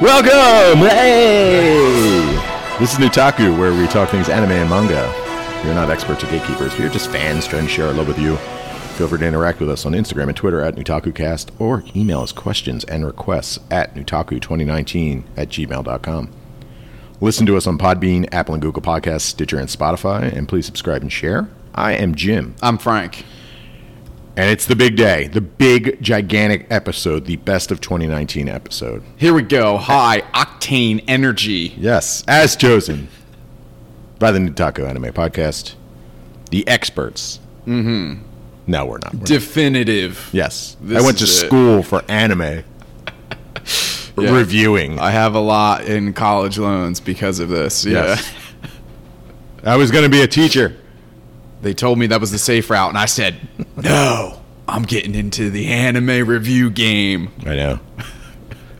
Welcome! Hey! This is Newtaku, where we talk things anime and manga. We're not experts or gatekeepers. We're just fans trying to share our love with you. Feel free to interact with us on Instagram and Twitter at NewtakuCast or email us questions and requests at Newtaku2019 at gmail.com. Listen to us on Podbean, Apple and Google Podcasts, Stitcher, and Spotify, and please subscribe and share. I am Jim, I'm Frank. And it's the big day, the big, gigantic episode, the best of 2019 episode. Here we go. High octane energy. Yes, as chosen by the Newtaku Anime Podcast, the experts. Mm-hmm. No, we're not. We're not. Definitive. Yes, This I went to is it. school for anime Yeah. reviewing. I have a lot in college loans because of this. Yeah. Yes. I was going to be a teacher. They told me that was the safe route, and I said, no, I'm getting into the anime review game. I know.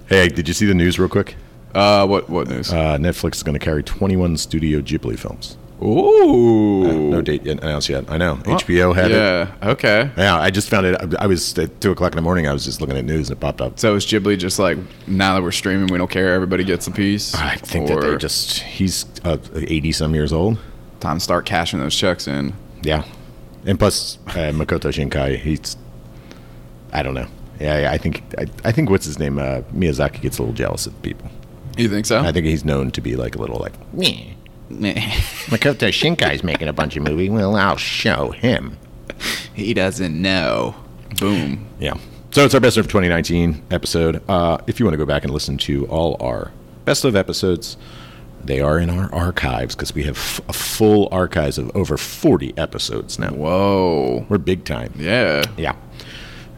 hey, did you see the news real quick? Uh, what what news? Uh, Netflix is going to carry 21 Studio Ghibli films. Ooh. No date yet announced yet. I know. HBO had it. yeah. Okay. Yeah, I just found it. I- I was at two o'clock in the morning. I was just looking at news and it popped up. So is Ghibli just like now that we're streaming, we don't care. Everybody gets a piece. I think that they Or just he's uh, eighty some years old. time to start cashing those checks in. Yeah, and plus uh, Makoto Shinkai, he's I don't know. Yeah, yeah I think I, I think what's his name uh, Miyazaki gets a little jealous of people. You think so? I think he's known to be like a little like "Meh, Nah. Makoto Shinkai's making a bunch of movies. Well, I'll show him. he doesn't know. Boom. Yeah. So it's our best of 2019 episode. Uh, if you want to go back and listen to all our best of episodes, they are in our archives because we have f- a full archives of over 40 episodes now. Whoa. We're big time. Yeah. Yeah.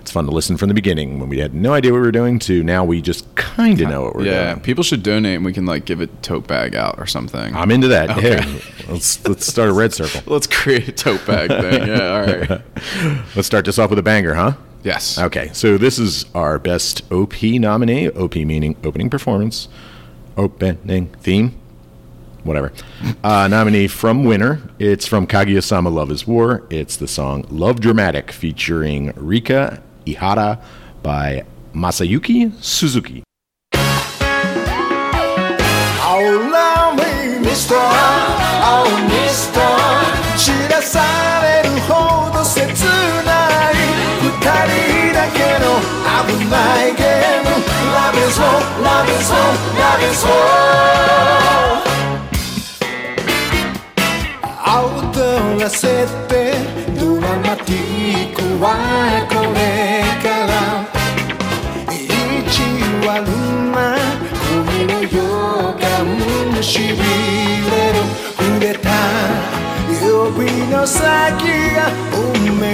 It's fun to listen from the beginning when we had no idea what we were doing to now we just kind of know what we're yeah. doing. Yeah, people should donate and we can like give a tote bag out or something. I'm into that. Okay. Hey, let's let's start a red circle. Let's create a tote bag thing. Yeah. All right. Let's start this off with a banger, huh? Yes. Okay, so this is our best OP nominee. OP meaning opening performance, opening theme, whatever. Uh, nominee from winner. It's from Kaguya-sama Love is War. It's the song Love Dramatic featuring Rikka Ihara by Masayuki Suzuki. Me, mister. Oh, mister. Love is war, love is war, love is war 踊らせてドラマティックはこれから。意地悪な恋の予感しびれる。触れた指の先が運命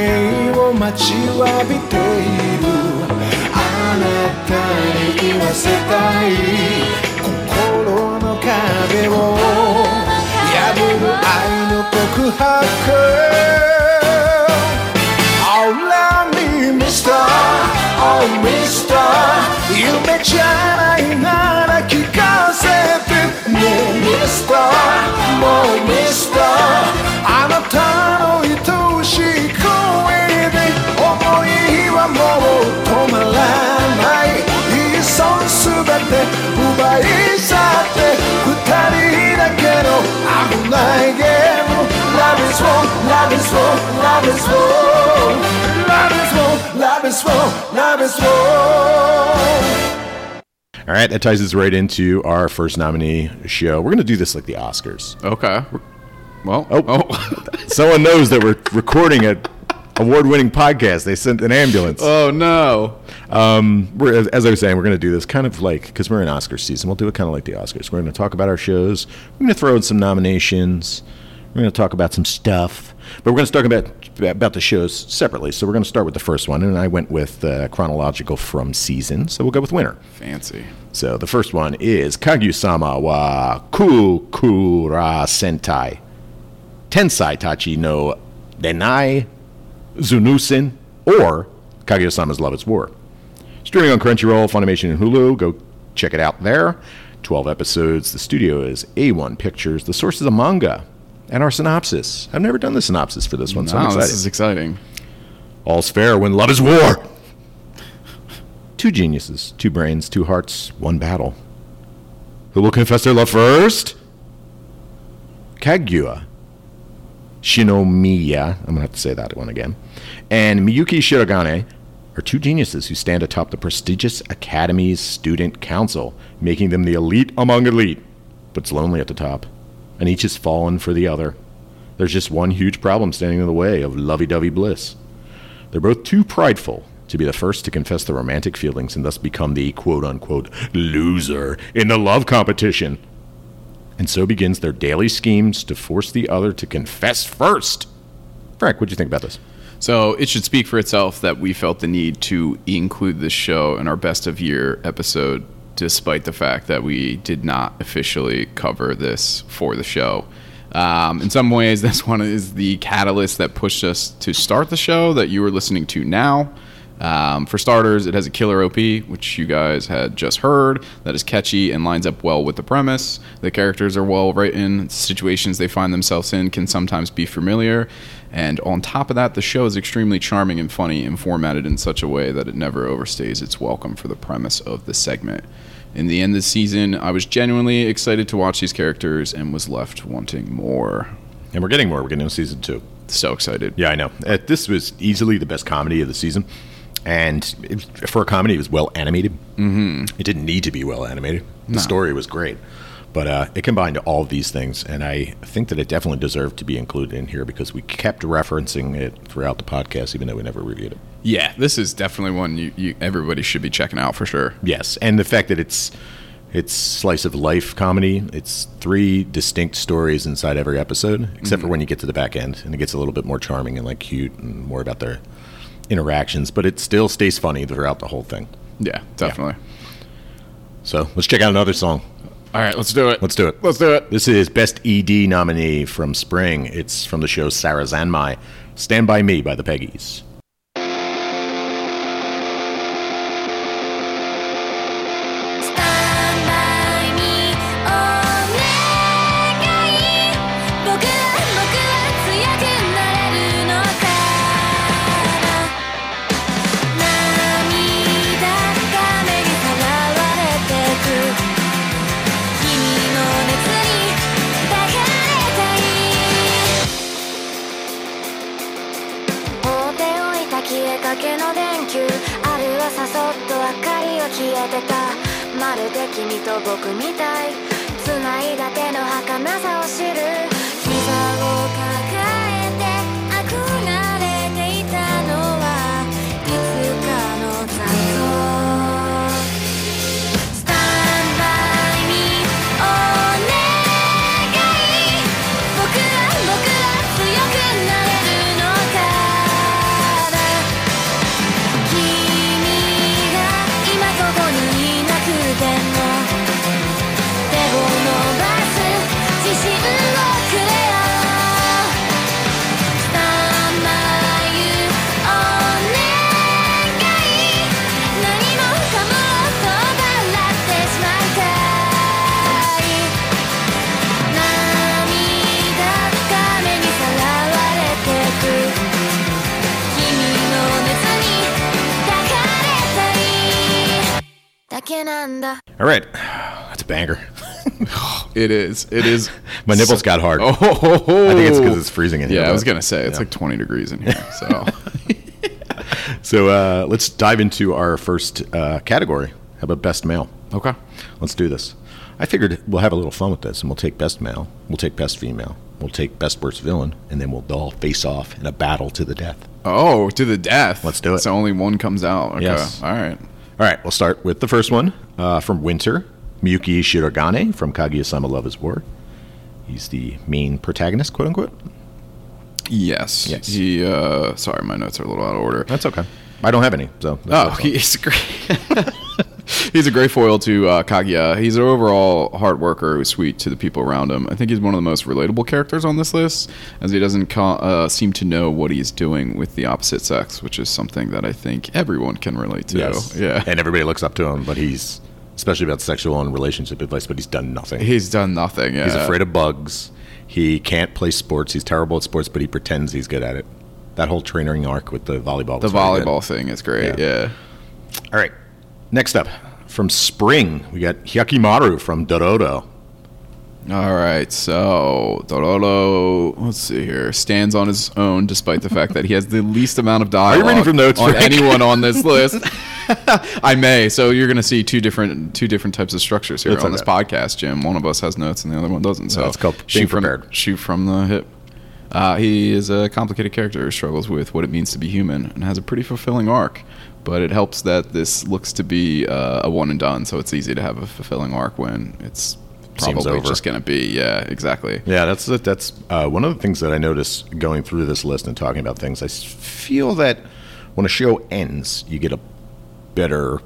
を待ちわびている。あなたに言わせたい。心の壁を告白 Oh love me Mr. Oh Mr. 夢じゃないなら聞かせてねえ Mr. もう Mr. あなたの愛しい声で思いはもう止まらないいっそ全て奪い去って二人だけの危ないゲーム Love is war, love is war, love is war Love is war, love is war, love is All right, that ties us right into our first nominee show. We're going to do this like the Oscars. Okay. Well. Oh. Oh. Someone knows that we're recording a award-winning podcast. They sent an ambulance. oh no. Um, we're as, as I was saying, we're going to do this kind of like because we're in Oscar season. We'll do it kind of like the Oscars. We're going to talk about our shows. We're going to throw in some nominations. We're going to talk about some stuff, but we're going to talk about about the shows separately. So we're going to start with the first one, and I went with uh, chronological from season. So we'll go with winner. Fancy. So the first one is Kaguya-sama wa Kokurasetai Tensai Tachi no Ren'ai Zunousen or Kaguya-sama's Love is War. Streaming on Crunchyroll, Funimation, and Hulu. Go check it out there. 12 episodes. The studio is A1 Pictures. The source is a manga. And our synopsis. I've never done the synopsis for this one, so I'm Wow, excited. this is exciting. All's fair when love is war. Two geniuses, two brains, two hearts, one battle. Who will confess their love first? Kaguya Shinomiya, I'm going to have to say that one again, and Miyuki Shirogane are two geniuses who stand atop the prestigious Academy's Student Council, making them the elite among elite. But it's lonely at the top, and each has fallen for the other. There's just one huge problem standing in the way of lovey dovey bliss. They're both too prideful to be the first to confess their romantic feelings and thus become the quote unquote loser in the love competition. And so begins their daily schemes to force the other to confess first. Frank, what do you think about this? So it should speak for itself that we felt the need to include this show in our best of year episode, despite the fact that we did not officially cover this for the show. Um, in some ways, this one is the catalyst that pushed us to start the show that you are listening to now. Um, for starters, it has a killer OP, which you guys had just heard, that is catchy and lines up well with the premise. The characters are well written, situations they find themselves in can sometimes be familiar. And on top of that, the show is extremely charming and funny and formatted in such a way that it never overstays its welcome for the premise of the segment. In the end of the season, I was genuinely excited to watch these characters and was left wanting more. And we're getting more. We're getting season two. So excited. Yeah, I know. Uh, this was easily the best comedy of the season. And it, for a comedy, it was well animated. Mm-hmm. It didn't need to be well animated. The story was great. But uh, it combined all of these things. And I think that it definitely deserved to be included in here because we kept referencing it throughout the podcast, even though we never reviewed it. Yeah, this is definitely one you, you everybody should be checking out for sure. Yes, and the fact that it's it's slice of life comedy. It's three distinct stories inside every episode, except for when you get to the back end, and it gets a little bit more charming and like cute and more about their interactions. But it still stays funny throughout the whole thing. Yeah, definitely. So let's check out another song. All right, let's do it. Let's do it. Let's do it. This is Best ED nominee from Spring. It's from the show Sarazanmai. Stand By Me by the Peggies. てたまるで君と僕みたい。繋いだ手の儚さを知る。A banger. It is. It is. My nipples got hard. Oh, I think it's because it's freezing in here. yeah. I was gonna say it's like 20 degrees in here. So So uh, let's dive into our first uh, category. How about best male? okay. Let's do this. I figured we'll have a little fun with this, and we'll take best male, we'll take best female, we'll take best worst villain, and then we'll all face off in a battle to the death. Oh, to the death. Let's do it. So only one comes out. Okay. Yes. All right. All right, we'll start with the first one uh, from Winter, Miyuki Shirogane from Kaguya-sama Love is War. He's the main protagonist, quote unquote. Yes. Yes. He. Uh, sorry, my notes are a little out of order. That's okay. I don't have any, so. Oh, he's great. he's a great foil to uh, Kaguya. He's an overall hard worker who's sweet to the people around him. I think he's one of the most relatable characters on this list, as he doesn't co- uh, seem to know what he's doing with the opposite sex, which is something that I think everyone can relate to. Yes. Yeah. And everybody looks up to him, but he's, especially about sexual and relationship advice, but he's done nothing. He's done nothing. Yeah. He's afraid of bugs. He can't play sports. He's terrible at sports, but he pretends he's good at it. That whole training arc with the volleyball. The volleyball thing is great. Yeah. Yeah. All right. Next up, from Spring, we got Hyakkimaru from Dororo. All right, so Dororo, let's see here, stands on his own despite the fact that he has the least amount of dialogue Are you reading from notes, on Frank? anyone on this list. I may. So you're going to see two different two different types of structures here It's on this podcast, Jim. One of us has notes and the other one doesn't. So it's called shoot from prepared. shoot from the hip. Uh, he is a complicated character who struggles with what it means to be human and has a pretty fulfilling arc. But it helps that this looks to be uh, a one and done, so it's easy to have a fulfilling arc when it's probably over. just going to be. Yeah, exactly. Yeah, that's that's uh, one of the things that I noticed going through this list and talking about things. I feel that when a show ends, you get a better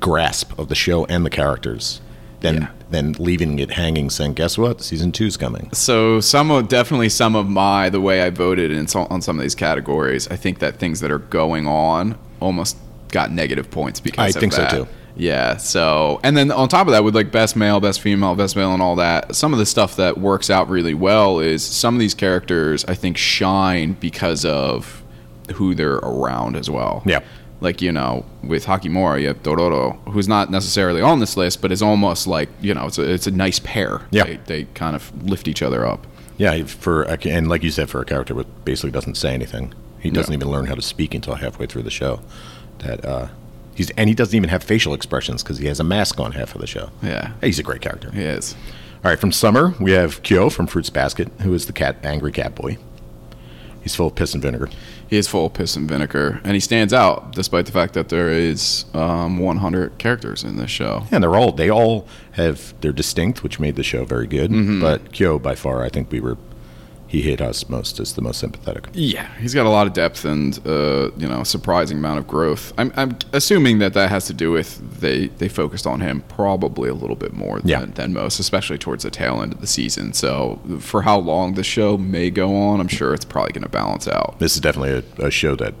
grasp of the show and the characters than Yeah. than leaving it hanging, saying, "Guess what? Season two's coming." So some of definitely some of my the way I voted in so, on some of these categories, I think that things that are going on almost got negative points because I think so, too. Yeah. So and then on top of that, with like best male, best female, best male, and all that, some of the stuff that works out really well is some of these characters I think shine because of who they're around as well. Yeah. Like you know, with Hyakkimaru, you have Dororo, who's not necessarily on this list, but is almost like you know, it's a it's a nice pair. Yeah. They, they kind of lift each other up. Yeah, for and like you said, for a character who basically doesn't say anything, he doesn't No. even learn how to speak until halfway through the show. That uh, he's and he doesn't even have facial expressions because he has a mask on half of the show. Yeah. he's a great character. He is. All right, from Summer, we have Kyo from Fruits Basket, who is the cat, angry cat boy. He's full of piss and vinegar. He is full of piss and vinegar, and he stands out despite the fact that there is um, 100 characters in this show. And they're all they all have they're distinct, which made the show very good. Mm-hmm. But Kyo, by far, I think we were he hit us most as the most sympathetic. Yeah, he's got a lot of depth and uh, you know, surprising amount of growth. I'm, I'm assuming that that has to do with they they focused on him probably a little bit more than, Yeah. than most, especially towards the tail end of the season. So for how long the show may go on, I'm sure it's probably going to balance out. This is definitely a, a show that,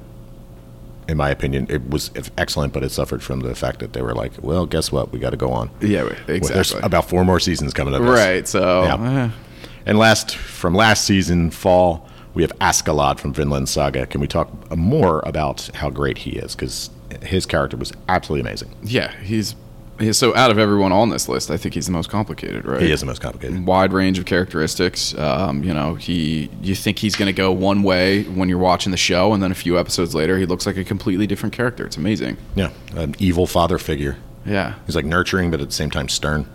in my opinion, it was excellent, but it suffered from the fact that they were like, well, guess what, we got to go on. Yeah, Well, there's about four more seasons coming up. right. So Yeah. eh, And last from last season, fall, we have Askeladd from Vinland Saga. Can we talk more about how great he is? Because his character was absolutely amazing. yeah, he's, he's so out of everyone on this list, I think he's the most complicated, right? He is the most complicated. wide range of characteristics. Um, you know, he you think he's going to go one way when you're watching the show, and then a few episodes later, he looks like a completely different character. It's amazing. Yeah, an evil father figure. Yeah, He's like nurturing, but at the same time stern.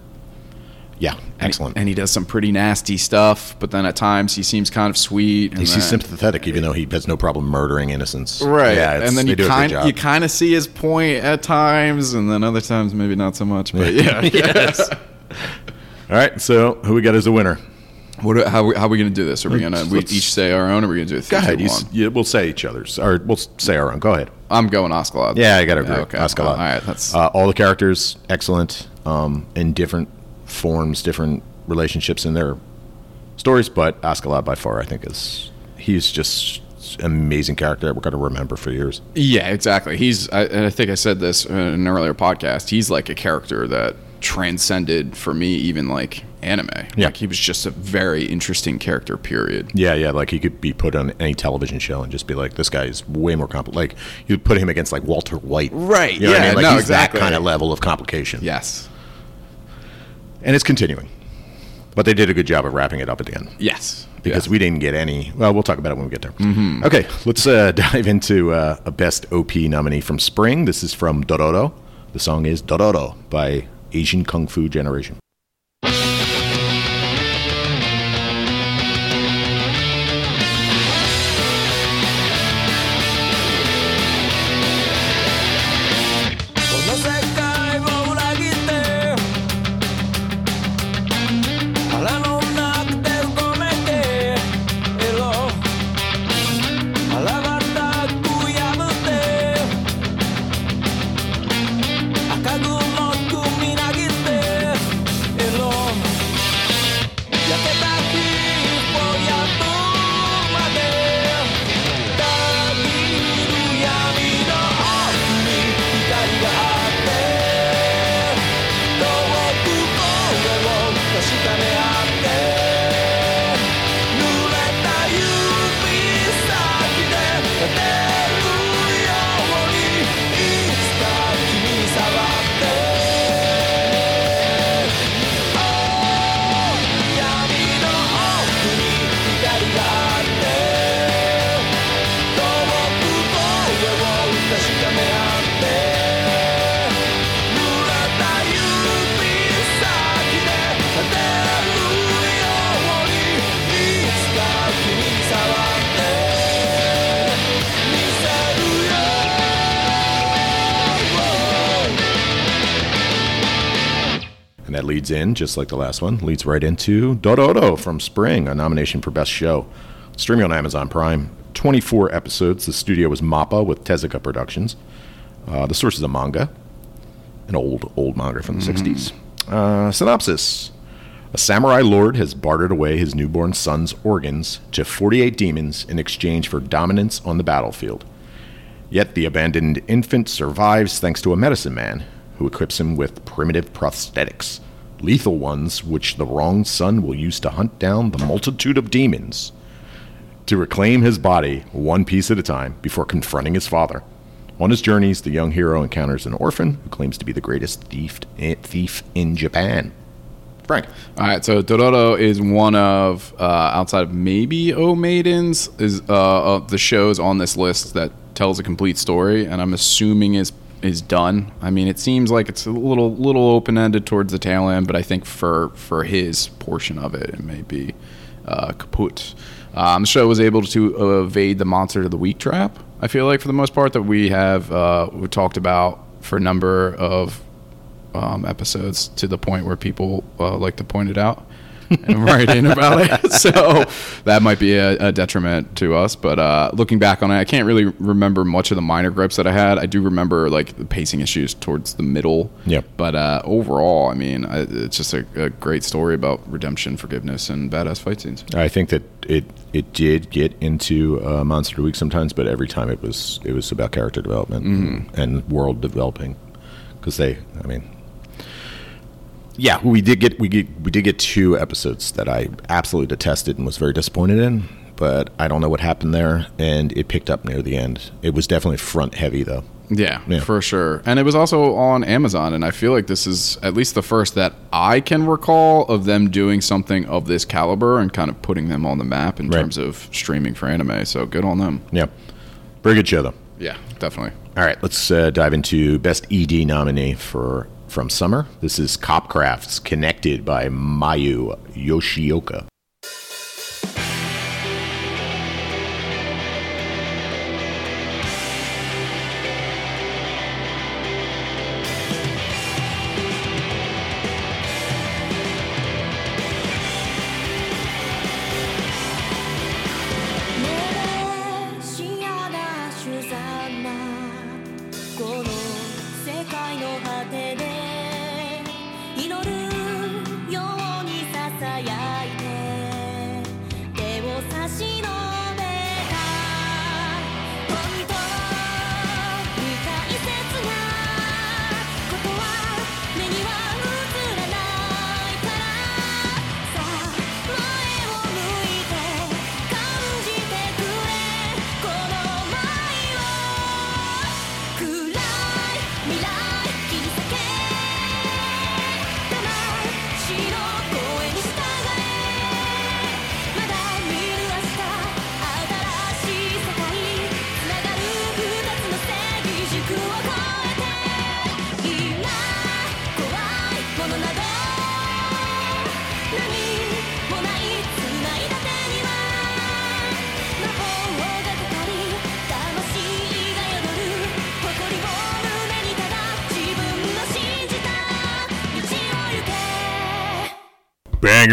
Yeah, excellent. And he does some pretty nasty stuff, but then at times he seems kind of sweet. And He's, then, sympathetic, even though he has no problem murdering innocents. Right, Yeah, it's- and then you do a good kind you kind of see his point at times, and then other times maybe not so much. But yeah, yes. All right, so who we got as a winner? What? How, how are we going to do this? Are we going to we each say our own, or are we going to do a Go ahead. You, yeah, we'll say each other's, or we'll say our own. Go ahead. I'm going Askeladd. Yeah, I got to agree. Okay. Askeladd. All right. That's Uh, all the characters excellent um, in different forms, different relationships in their stories. But Askeladd by far, I think, is he's just an amazing character that we're going to remember for years. Yeah, exactly. He's, I, and I think I said this in an earlier podcast. He's like a character that transcended for me, even like anime. Yeah. Like he was just a very interesting character. Period. Yeah, yeah, like he could be put on any television show and just be like, this guy is way more complex. Like you put him against like Walter White, Right, You know what I yeah, mean? Like no, he's exactly. that kind of level of complication. Yes. And it's continuing. But they did a good job of wrapping it up at the end. Yes. because Yes. we didn't get any. Well, we'll talk about it when we get there. Okay, let's uh, dive into uh, a best OP nominee from spring. This is from Dororo. The song is Dororo by Asian Kung Fu Generation. огонь. Leads in, just like the last one, leads right into Dororo from Spring, a nomination for Best Show. Streaming on Amazon Prime. 24 episodes. The studio was MAPPA with Tezuka Productions. Uh, the source is a manga, an old, old manga from the 60s. Uh, synopsis A samurai lord has bartered away his newborn son's organs to 48 demons in exchange for dominance on the battlefield. Yet the abandoned infant survives thanks to a medicine man who equips him with primitive prosthetics, lethal ones which the wronged son will use to hunt down the multitude of demons to reclaim his body one piece at a time before confronting his father. On his journeys, the young hero encounters an orphan who claims to be the greatest thief, thief in Japan. Frank. All right, so Dororo is one of uh, outside of maybe O Maidens is uh, of the shows on this list that tells a complete story, and I'm assuming is is done. I mean, it seems like it's a little little open ended towards the tail end, but I think for for his portion of it, it may be uh, kaput. Um, the show was able to evade the monster of the week trap. I feel like for the most part that we have uh, we talked about for a number of um, episodes to the point where people uh, like to point it out in about it. So that might be a, a detriment to us. But uh, looking back on it, I can't really remember much of the minor gripes that I had. I do remember like the pacing issues towards the middle. Yep. But uh, overall, I mean, I, it's just a, a great story about redemption, forgiveness, and badass fight scenes. I think that it it did get into uh, Monster of Week sometimes, but every time it was it was about character development and world developing because they, I mean, yeah, we did get we get we did get two episodes that I absolutely detested and was very disappointed in, but I don't know what happened there, and it picked up near the end. It was definitely front heavy though. Yeah, Yeah. for sure. And it was also on Amazon, and I feel like this is at least the first that I can recall of them doing something of this caliber and kind of putting them on the map in Right. terms of streaming for anime. So good on them. Yeah, very good show though. Yeah, definitely. All right, let's uh, dive into best ED nominee for from summer. This is Copcraft's "Connected" by Mayu Yoshioka.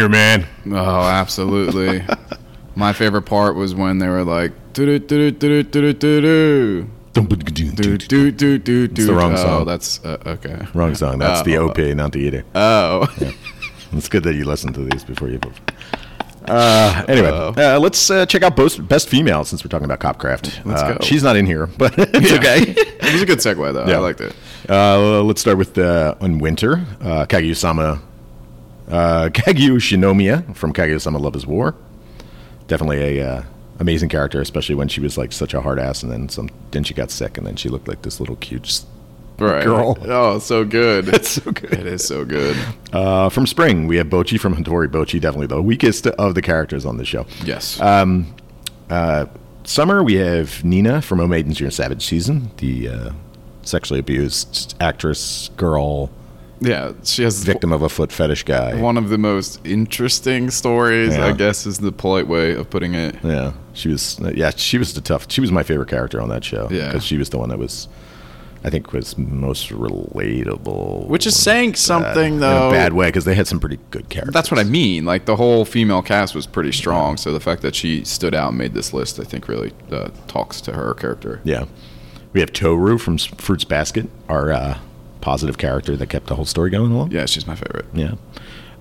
Banger, man. Oh, absolutely. My favorite part was when they were like, do do do do do do do do do do do do do. the wrong Oh, song. that's uh, okay. Wrong song. That's the Oh. OP, not the ED. Oh, It's good that you listen to these before you. Uh, anyway, uh, let's uh, check out best, best female since we're talking about Copcraft. Let's go. She's not in here, but it's Yeah. okay. it was a good segue though. Yeah. I liked it. Uh, let's start with uh, on Winter. Uh, Kaguya-sama, uh, Kaguya Shinomiya from Kaguya-sama Love is War. Definitely a uh, amazing character, especially when she was like such a hard ass, and then some. Then she got sick, and then she looked like this little cute. Right. Girl. Oh, so good. It's so good. It is so good. Uh, from Spring, we have Bochi from Hitoribocchi, definitely the weakest of the characters on the show. Yes. Summer, we have Nina from O Maidens Your Savage Season, the uh, sexually abused actress, girl, yeah, she has victim of a foot fetish guy. one of the most interesting stories. Yeah. I guess is the polite way of putting it. Yeah, she was. Yeah, she was the tough. She was my favorite character on that show. Yeah. because she was the one that was I think was most relatable. Which is saying something, in though. In a bad way because they had some pretty good characters. That's what I mean. Like the whole female cast was pretty strong. So the fact that she stood out and made this list, I think, really uh, talks to her character. Yeah. We have Toru from Fruits Basket, our uh, positive character that kept the whole story going along. Yeah, she's my favorite. Yeah.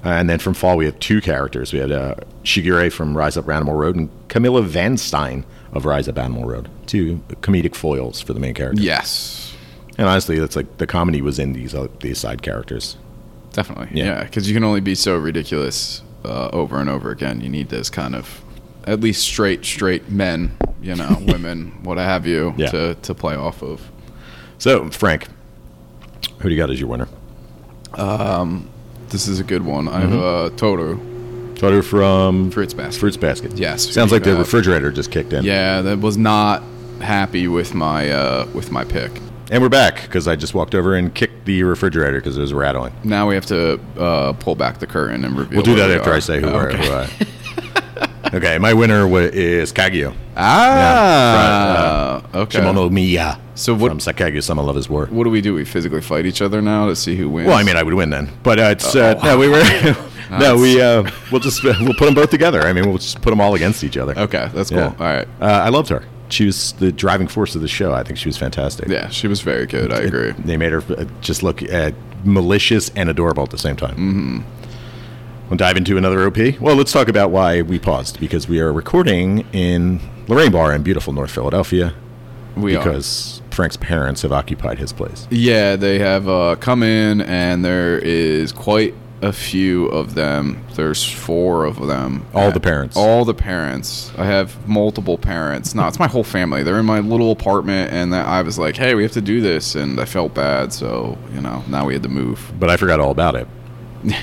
And then from Fall, we have two characters. We had uh, Shigure from Rise Up Animal Road and Camilla Van Stein of Rise Up Animal Road. Two comedic foils for the main character. Yes, And honestly, that's like the comedy was in these uh, these side characters. definitely. Yeah. Yeah, because you can only be so ridiculous uh, over and over again. You need this kind of at least straight, straight men, you know, women, what have you, Yeah. to to play off of. So, Frank, who do you got as your winner? This is a good one. I have uh, Toto. Toru from Fruits Basket. Fruits Basket. Yes. Sounds like the Uh, refrigerator just kicked in. Yeah, that was not happy with my uh, with my pick. And we're back because I just walked over and kicked the refrigerator because it was rattling. Now we have to uh, pull back the curtain and reveal. We'll do where that we after are. I say who, Oh, okay. who I. okay, my winner wa- is Kaguya. Ah, okay. Shimono Miya. So what- From Sakaguya Sama Love is War. What do we do? We physically fight each other now to see who wins. Well, I mean, I would win then, but uh, it's uh, Oh. no, we were no, we uh, we'll just we'll put them both together. I mean, we'll just put them all against each other. okay, that's cool. Yeah. All right. Uh, I loved her. She was the driving force of the show. I think she was fantastic. Yeah, she was very good. I agree. they made her uh, just look uh, malicious and adorable at the same time. We'll dive into another OP. Well, let's talk about why we paused because we are recording in Lorraine Bar in beautiful North Philadelphia We are. because Frank's parents have occupied his place. Yeah, they have uh, come in, and there is quite a few of them. There's four of them. All the parents. All the parents. I have multiple parents. No, it's my whole family. They're in my little apartment, and that I was like, "Hey, we have to do this," and I felt bad, so you know, now we had to move. But I forgot all about it.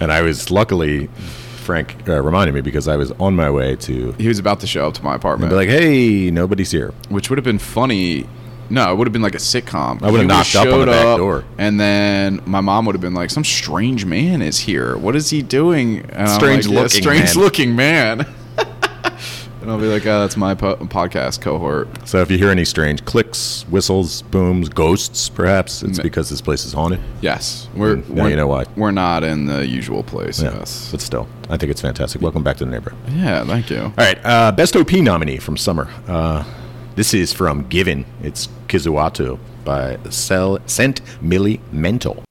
and I was luckily, Frank uh, reminded me because I was on my way to He was about to show up to my apartment, be like, hey, nobody's here. which would have been funny. No, it would have been like a sitcom. I would've knocked up on the back door. and then my mom would have been like, "Some strange man is here. What is he doing?" And I'm Strange like, "Yeah, looking strange man." looking man. And I'll be like, "Oh, that's my po- podcast cohort." So if you hear any strange clicks, whistles, booms, ghosts, perhaps, it's Ma- because this place is haunted. Yes, we're Mm, now we're- you know why. we're not in the usual place. Yeah. Yes. But still, I think it's fantastic. Welcome back to the neighborhood. Yeah, thank you. All right, uh, best OP nominee from summer. Uh, this is from Given. It's Kizuato by Cell Sent Millie Mental.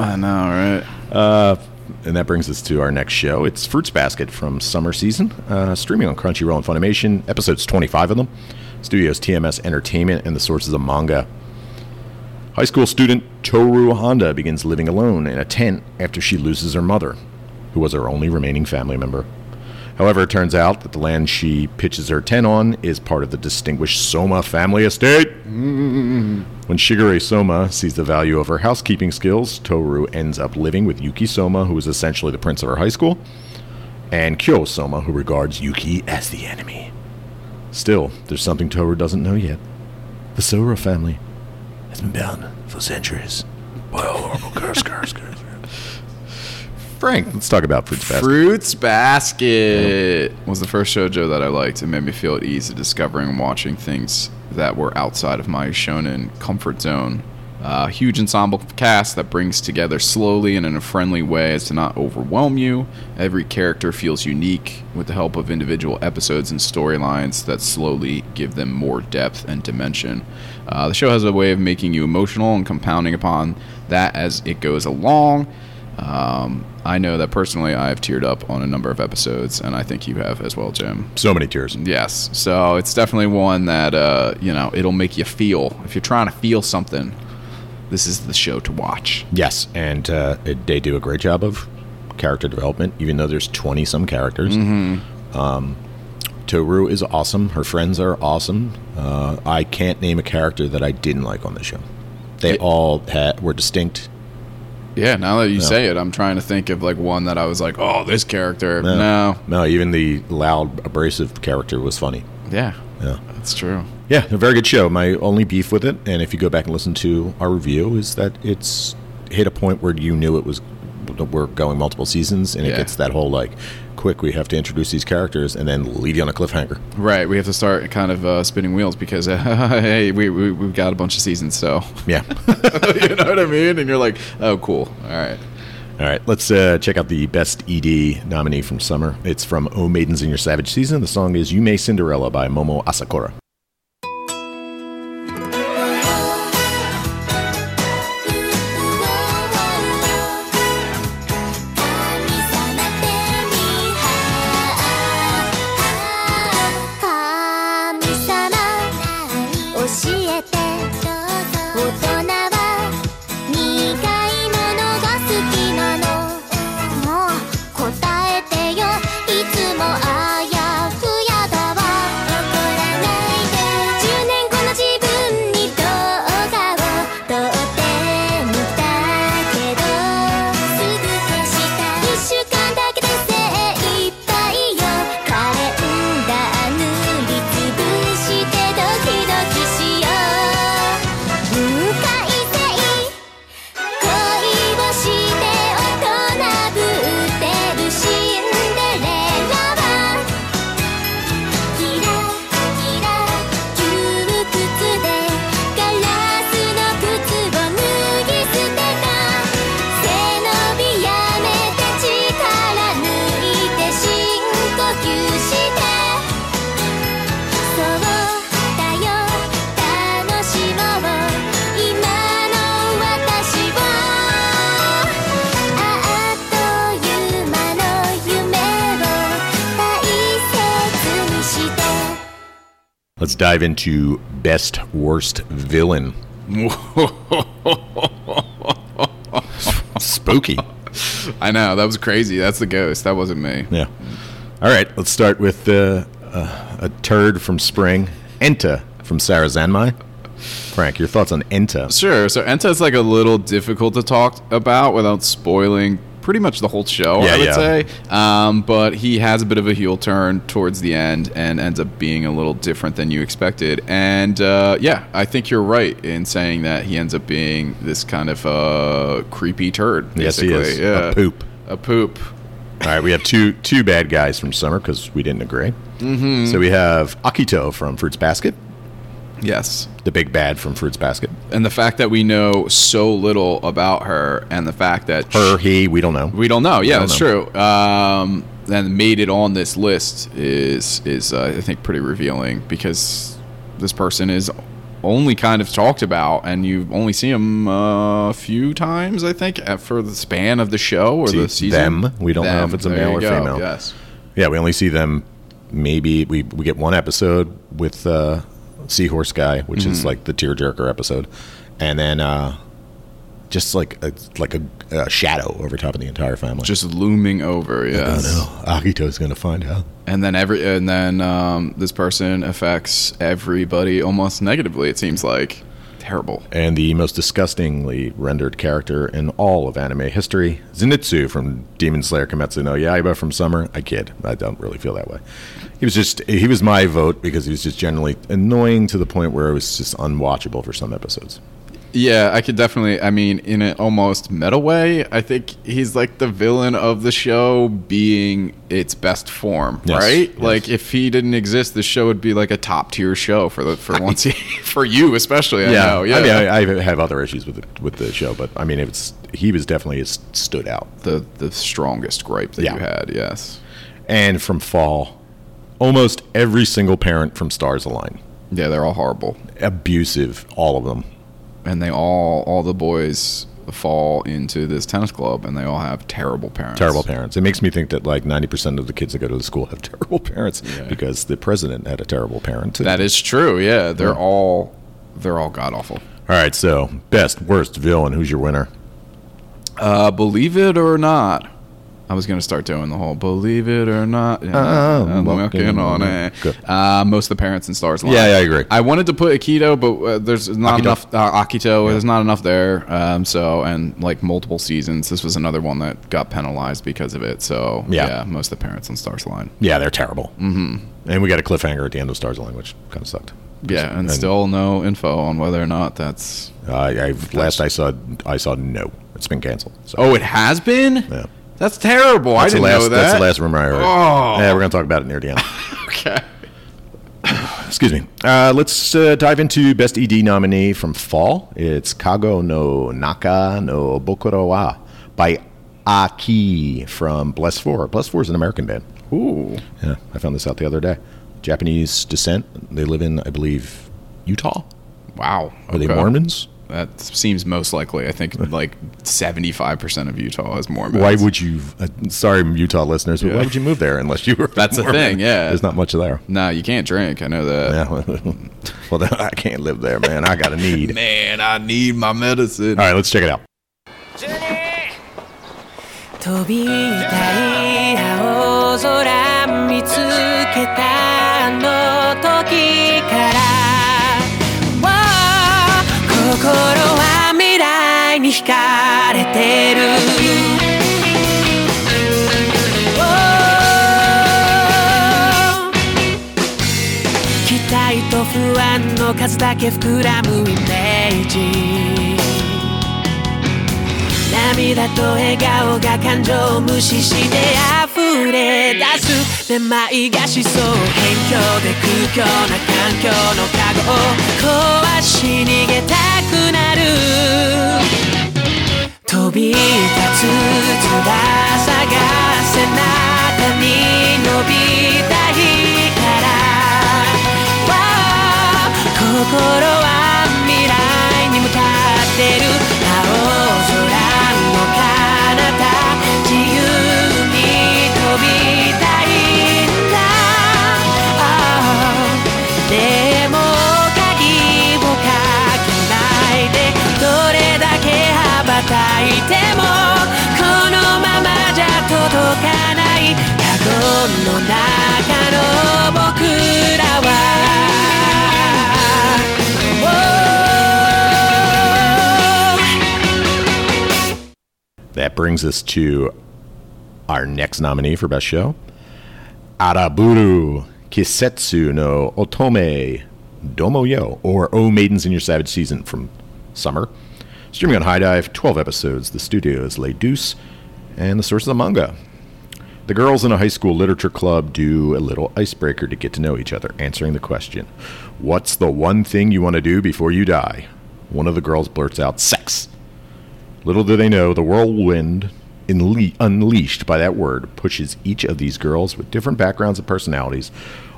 I know, right? Uh, and that brings us to our next show. It's Fruits Basket from summer season, uh, streaming on Crunchyroll and Funimation. Episodes 25 of them. Studios TMS Entertainment and the sources of manga. High school student Toru Honda begins living alone in a tent after she loses her mother, who was her only remaining family member. However, it turns out that the land she pitches her tent on is part of the distinguished Soma family estate. Mm. When Shigure Soma sees the value of her housekeeping skills, Toru ends up living with Yuki Soma, who is essentially the prince of her high school, and Kyo Soma, who regards Yuki as the enemy. Still, there's something Toru doesn't know yet. The Soma family has been bound for centuries by a horrible curse, curse, curse. Frank, let's talk about Fruits Basket. Fruits Basket was the first shojo that I liked. It made me feel at ease of discovering and watching things that were outside of my shonen comfort zone. Uh, huge ensemble cast that brings together slowly and in a friendly way as to not overwhelm you. Every character feels unique with the help of individual episodes and storylines that slowly give them more depth and dimension. Uh, the show has a way of making you emotional and compounding upon that as it goes along. Um, I know that personally I've teared up on a number of episodes, and I think you have as well, Jim. So many tears. Yes, so it's definitely one that uh, you know it'll make you feel. If you're trying to feel something, this is the show to watch. Yes, and uh, it, they do a great job of character development, even though there's 20 some characters. Um, Toru is awesome. Her friends are awesome. Uh, I can't name a character that I didn't like on the show. They It- all had, were distinct. Yeah, now that you say it, I'm trying to think of like one that I was like, oh, this character. No, No, even the loud, abrasive character was funny. yeah, Yeah. that's true. Yeah, a very good show. My only beef with it, and if you go back and listen to our review, is that it's hit a point where you knew it was we're going multiple seasons, and it Yeah. gets that whole like, quick, we have to introduce these characters, and then leave you on a cliffhanger. Right, we have to start kind of uh, spinning wheels because uh, hey, we, we we've got a bunch of seasons, so Yeah. you know what I mean. And you're like, oh, cool. All right. All right, let's uh, check out the best ED nominee from summer. It's from O Maidens in Your Savage Season. The song is You May Cinderella by Momo Asakura. Dive into best worst villain. Spooky. I know that was crazy. That's the ghost. That wasn't me. Yeah. All right, let's start with uh, uh, a turd from spring, Enta from Sarazanmai. Frank, your thoughts on Enta? Sure. So Enta is like a little difficult to talk about without spoiling pretty much the whole show. Yeah, I would yeah. say. Um, but he has a bit of a heel turn towards the end and ends up being a little different than you expected. And uh, yeah, I think you're right in saying that he ends up being this kind of uh, creepy turd. Yes, he Basically. is. Yeah. A poop. A poop. All right, we have two two bad guys from summer because we didn't agree. Mm-hmm. So we have Akito from Fruits Basket, Yes. the big bad from Fruits Basket. And the fact that we know so little about her, and the fact that Her, he, we don't know. We don't know. Yeah, don't that's know. true. Um, and made it on this list is is uh, I think pretty revealing because this person is only kind of talked about, and you only see him uh, a few times. I think for the span of the show or See the season. them. We don't know if it's a There male or go. female. Yes. Yeah, we only see them. Maybe we we get one episode with uh, Seahorse Guy, which is Mm-hmm. like the tearjerker episode, and then uh, just like a, like a, a shadow over top of the entire family. Just looming over. oh Yes. no, Akito's gonna find out. And then every and then um, this person affects everybody almost negatively. It seems like. Terrible. And the most disgustingly rendered character in all of anime history, Zenitsu from Demon Slayer Kimetsu no Yaiba from Summer. I kid. I don't really feel that way. He was just, he was my vote because he was just generally annoying to the point where it was just unwatchable for some episodes. Yeah, I could definitely. I mean, in an almost meta way, I think he's like the villain of the show being its best form, Yes, right? yes. Like if he didn't exist, the show would be like a top tier show for the for once he, for you especially. I know. Yeah, I mean, I, I have other issues with the, with the show, but I mean, it's he was definitely stood out. the the strongest gripe that Yeah. you had. Yes. And from Fall, almost every single parent from Stars Align, Yeah, they're all horrible, abusive, all of them. And they all all the boys fall into this tennis club, and they all have terrible parents. Terrible parents. It makes me think that like ninety percent of the kids that go to the school have terrible parents Yeah. because the president had a terrible parent too. That is true. Yeah, they're Yeah. all they're all god awful. All right, so best, worst villain. Who's your winner? Uh, believe it or not, I was gonna start doing the whole "believe it or not." Yeah, Uh, I'm working on it. Uh, most of the parents in Stars Align. Yeah, yeah, I agree. I wanted to put Akito, but uh, there's not Akito. enough. Uh, Akito, there's not enough there. Um, so and like multiple seasons, this was another one that got penalized because of it. So Yeah. yeah, most of the parents on Stars Align. Yeah, they're terrible. Mm-hmm. And we got a cliffhanger at the end of Stars Align, which kind of sucked. Yeah, and, And- still no info on whether or not that's. I last I saw, I saw no. It's been canceled. So. Oh, it has been. Yeah. That's terrible. That's I didn't last, know that. That's the last rumor I heard. Oh. Yeah, we're gonna talk about it near the end. Okay. Excuse me. Uh, let's uh, dive into best ED nominee from Fall. It's Kago no Naka no Bokura wa by Aki from Bless Four. Bless Four is an American band. Ooh. Yeah, I found this out the other day. Japanese descent. They live in, I believe, Utah. Wow. Are they Mormons? That seems most likely. I think like seventy-five percent of Utah is Mormons. Why would you? Uh, sorry, Utah listeners, but why would you move there unless you were? That's the thing, yeah. there's not much there. No, you can't drink. I know that. Yeah, well, then I can't live there, man. I got a need. Man, I need my medicine. All right, let's check it out. 飛に惹かれてる。期待と不安の数だけ膨らむイメージ。涙と笑顔が感情を無視して溢れ出す。めまいがしそう。辺境で空虚な環境の籠を壊し逃げたくなる。飛び立つ翼が背中に伸びた日から。心は未来に向かってる。青空の影。羽ばたいてもこのままじゃ届かないカゴの中の僕らは That brings us to our next nominee for Best Show Araburu Kisetsu no Otome Domoyo, or O Maidens in Your Savage Season from Summer. Streaming on HIDIVE, 12 episodes. The studio is Lay-duce, and the source is the manga. The girls in a high school literature club do a little icebreaker to get to know each other, answering the question What's the one thing you want to do before you die? One of the girls blurts out, Sex. Little do they know, the whirlwind unle- unleashed by that word pushes each of these girls with different backgrounds and personalities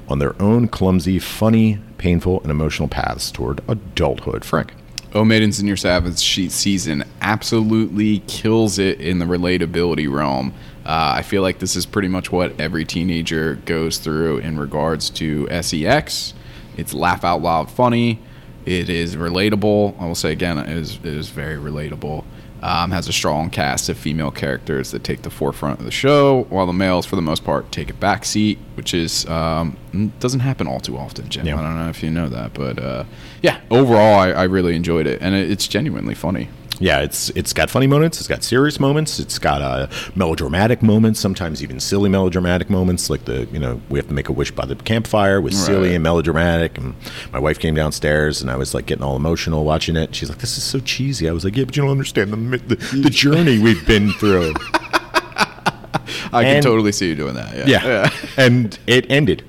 on their own clumsy, funny, painful, and emotional paths toward adulthood. Frank. Oh Maidens in Your Savage season absolutely kills it in the relatability realm. Uh, I feel like this is pretty much what every teenager goes through in regards to SEX. It's laugh out loud funny. It is relatable. I will say again, it is, it is very relatable. Um, has a strong cast of female characters that take the forefront of the show, while the males, for the most part, take a back seat, which is um, doesn't happen all too often. Jim, Yeah. I don't know if you know that, but uh, yeah, overall, I, I really enjoyed it, and it, it's genuinely funny. Yeah, it's it's got funny moments. It's got serious moments. It's got uh, melodramatic moments. Sometimes even silly melodramatic moments, like the you know we have to make a wish by the campfire was silly Right. and melodramatic. And my wife came downstairs and I was like getting all emotional watching it. She's like, "This is so cheesy." I was like, "Yeah, but you don't understand the the, the journey we've been through." I can totally see you doing that. Yeah, Yeah, and it ended.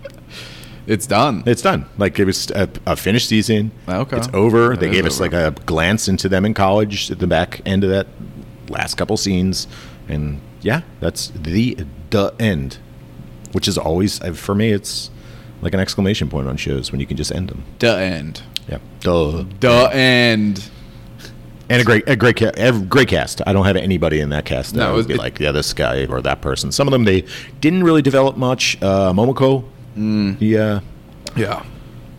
It's done. It's done. Like it was a, a finished season. Okay. It's over. It they gave us over. like a glance into them in college at the back end of that last couple scenes, and yeah, that's the the end. Which is always uh, for me, it's like an exclamation point on shows when you can just end them. The end. Yeah, duh. The end. And a great, a great, a great cast. I don't have anybody in that cast that No, I would be it- like, yeah, this guy or that person. Some of them they didn't really develop much. Uh, Momoko, Mm. the uh, Yeah.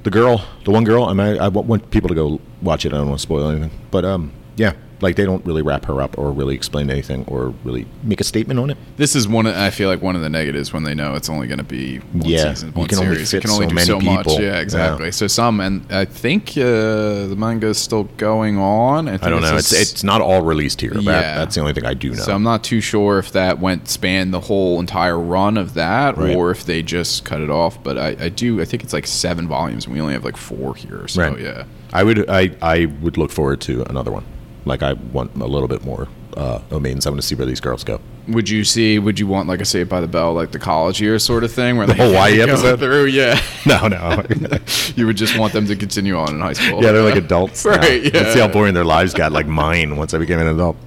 the girl, the one girl. I mean, I, I want- want people to go watch it. I don't want to spoil anything, but um, yeah, like they don't really wrap her up or really explain anything or really make a statement on it. This is one. Of, I feel like one of the negatives when they know it's only going to be one Yeah, season, you one can only series. fit you can only so do many so much. Yeah, exactly. Yeah. So some, and I think uh, the manga is still going on. think I don't know. just- It's it's not all released here. That, Yeah. that's the only thing I do know. So I'm not too sure if that went span the whole entire run of that, Right. or if they just cut it off. But I, I do. I think it's like seven volumes, and we only have like four here. So Right. yeah. I would I, I would look forward to another one. Like I want a little bit more uh, Omens. I want to see where these girls go. Would you see? Would you want like a Saved by the Bell, like the college year sort of thing, where the Hawaii episode? through? Yeah. No, no. you would just want them to continue on in high school. yeah, they're like adults. now. Right, yeah. Let's see how boring their lives got. Like mine once I became an adult.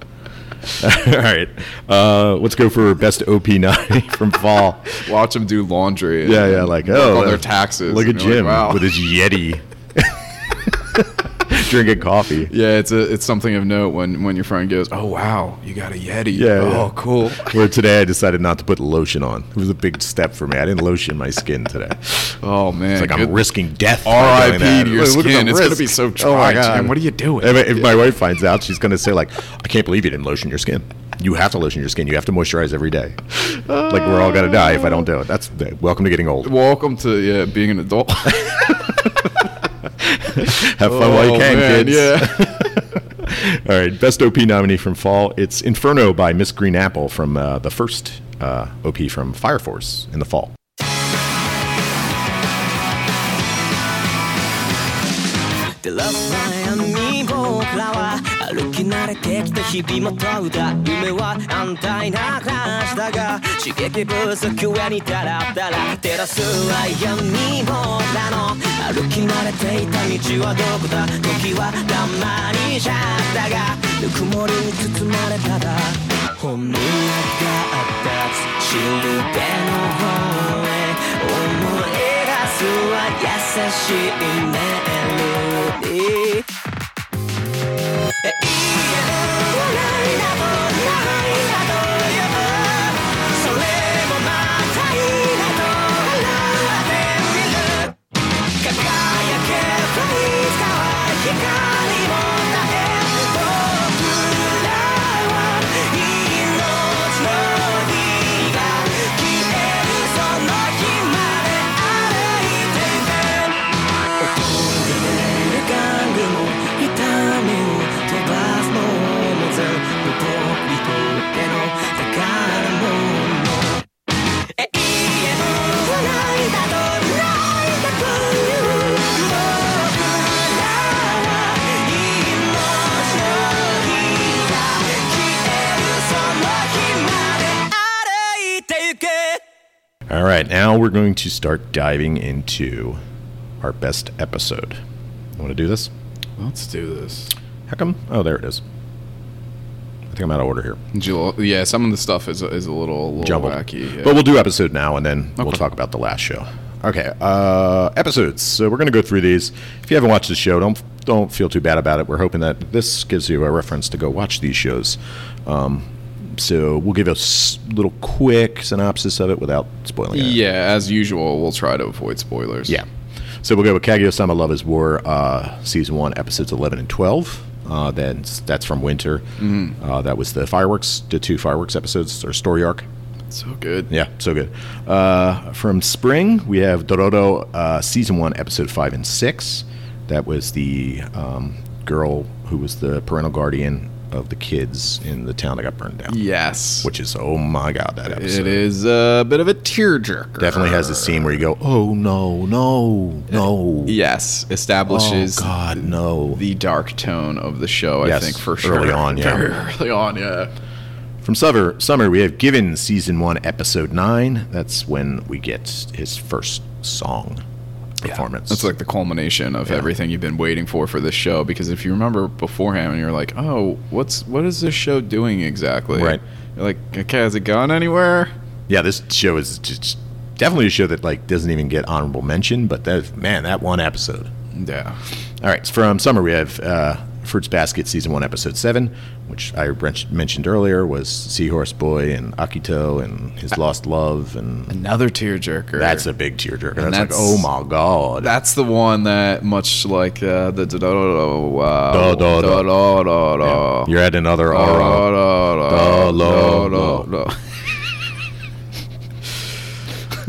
All right. Uh, let's go for best OP nine from fall. Watch them do laundry. Yeah, yeah. Like oh, on their taxes. Look at Jim like, wow. with his Yeti, drinking coffee. Yeah, it's a it's something of note when when your friend goes, "Oh wow, you got a Yeti." Yeah, Oh, yeah. cool. Where today I decided not to put lotion on. It was a big step for me. I didn't lotion my skin today. Oh man. It's like I'm risking death. R.I.P. to your Look skin. It's gonna be so Oh my God. Jim. What are you doing? If, if my wife finds out, she's going to say like, "I can't believe you didn't lotion your skin. You have to lotion your skin. You have to moisturize every day. like we're all gonna die if I don't do it. That's welcome to getting old. Welcome to yeah being an adult. Have fun oh, while you oh, can, man, kids. Yeah. All right, best OP nominee from fall. It's Inferno by Mrs. Green Apple from uh, the first uh, OP from Fire Force in the fall. 歩き慣れてきた日々も問うた夢は安泰な暮らしだが刺激不足上にタラタラ照らすは闇僕らの歩き慣れていた道はどこだ。時は黙りじゃったが。ぬくもりに包まれただ本能があったしるべの方へ思い出すは優しいメロディーえ。いい All right, now we're going to start diving into our best episode. Want to do this? Let's do this. How come? Oh, there it is. I think I'm out of order here. Yeah, some of the stuff is is a little, a little Jumbled. wacky. yeah. But we'll do episode now, and then we'll talk about the last show. Okay, uh, episodes. So we're going to go through these. If you haven't watched the show, don't don't feel too bad about it. We're hoping that this gives you a reference to go watch these shows. Um, so we'll give a little quick synopsis of it without spoiling it. yeah, as usual, we'll try to avoid spoilers. Yeah. So we'll go with Kaguya-sama Love is War, uh, season one, episodes 11 and 12. Uh, that's that's from Winter. Mm-hmm. Uh, that was the fireworks, the two fireworks episodes or story arc. So good. Yeah, so good. Uh, from spring, we have Dororo uh, season one, episode five and six. That was the um, girl who was the parental guardian of the kids in the town that got burned down. Yes. Which is oh my god, that episode it is a bit of a tearjerker. definitely has a scene where you go, oh no, no, no, uh, Yes, establishes oh god, no. the dark tone of the show. I Yes, think for sure. early on, yeah. Very early on, yeah. From summer, summer, we have Given season one, episode nine. That's when we get his first song performance. That's like the culmination of everything you've been waiting for for this show. Because if you remember beforehand, and you're like, "Oh, what's what is this show doing exactly?" Right. You're like, "Okay, has it gone anywhere?" yeah, this show is just definitely a show that like doesn't even get honorable mention, but that man, that one episode. Yeah. All right, from summer we have uh, Fruits Basket season one, episode seven, which I mentioned earlier was Seahorse Boy and Akito and his lost love, and Another tearjerker. that's a big tearjerker. That's, And like, oh my god. That's the one that, much like uh, the uh, do, do. do, do, do, do. You're at another aura. lo, do, do.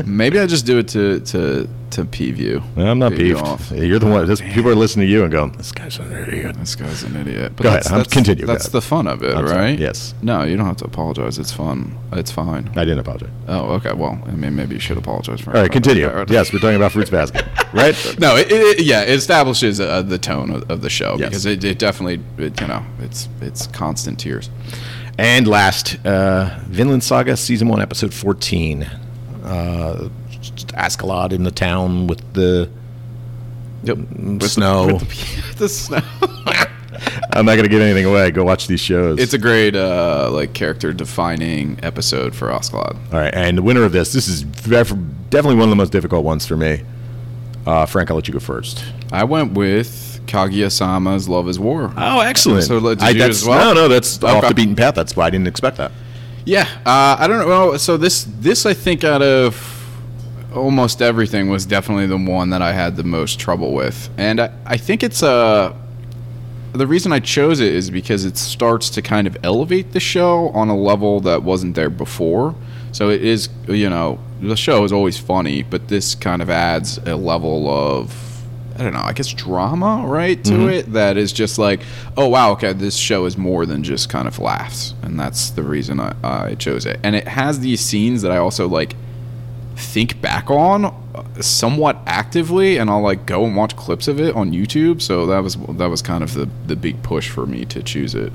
Maybe I just do it to to to peeve you. I'm not Peeve You off. You're the one. This, people are listening to you and going, "This guy's an idiot." This guy's an idiot. But Go ahead, that's, I'm- that's, continue, That's the fun of it, I'm sorry, right? yes. No, you don't have to apologize. It's fun. It's fine. I didn't apologize. Oh, okay. Well, I mean, maybe you should apologize for. All right, continue. Okay, Yes, we're talking about Fruits Basket, right? No, it, it, yeah, it establishes uh, the tone of, of the show Yes. because it, it definitely, it, you know, it's it's constant tears. And last, uh, Vinland Saga season one, episode fourteen. Uh, just Askeladd in the town with the Yep. snow. With the, the snow. I'm not going to give anything away. Go watch these shows. it's a great, uh, like, character defining episode for Askeladd. All right, and the winner of this, this is definitely one of the most difficult ones for me. Uh, Frank, I'll let you go first. I went with Kaguya Sama's Love is War. Oh, excellent. So, did I, you as well? No, no, that's off the beaten path. That's why I didn't expect that. Yeah, uh, I don't know. So this this I think out of almost everything was definitely the one that I had the most trouble with, and I, I think it's uh, the reason I chose it is because it starts to kind of elevate the show on a level that wasn't there before. So it is, you know, the show is always funny, but this kind of adds a level of I don't know, I guess drama, right, to it that is just like, oh wow, okay, this show is more than just kind of laughs, and that's the reason I, I chose it. And it has these scenes that I also like think back on somewhat actively, and I'll like go and watch clips of it on YouTube. So that was that was kind of the the big push for me to choose it.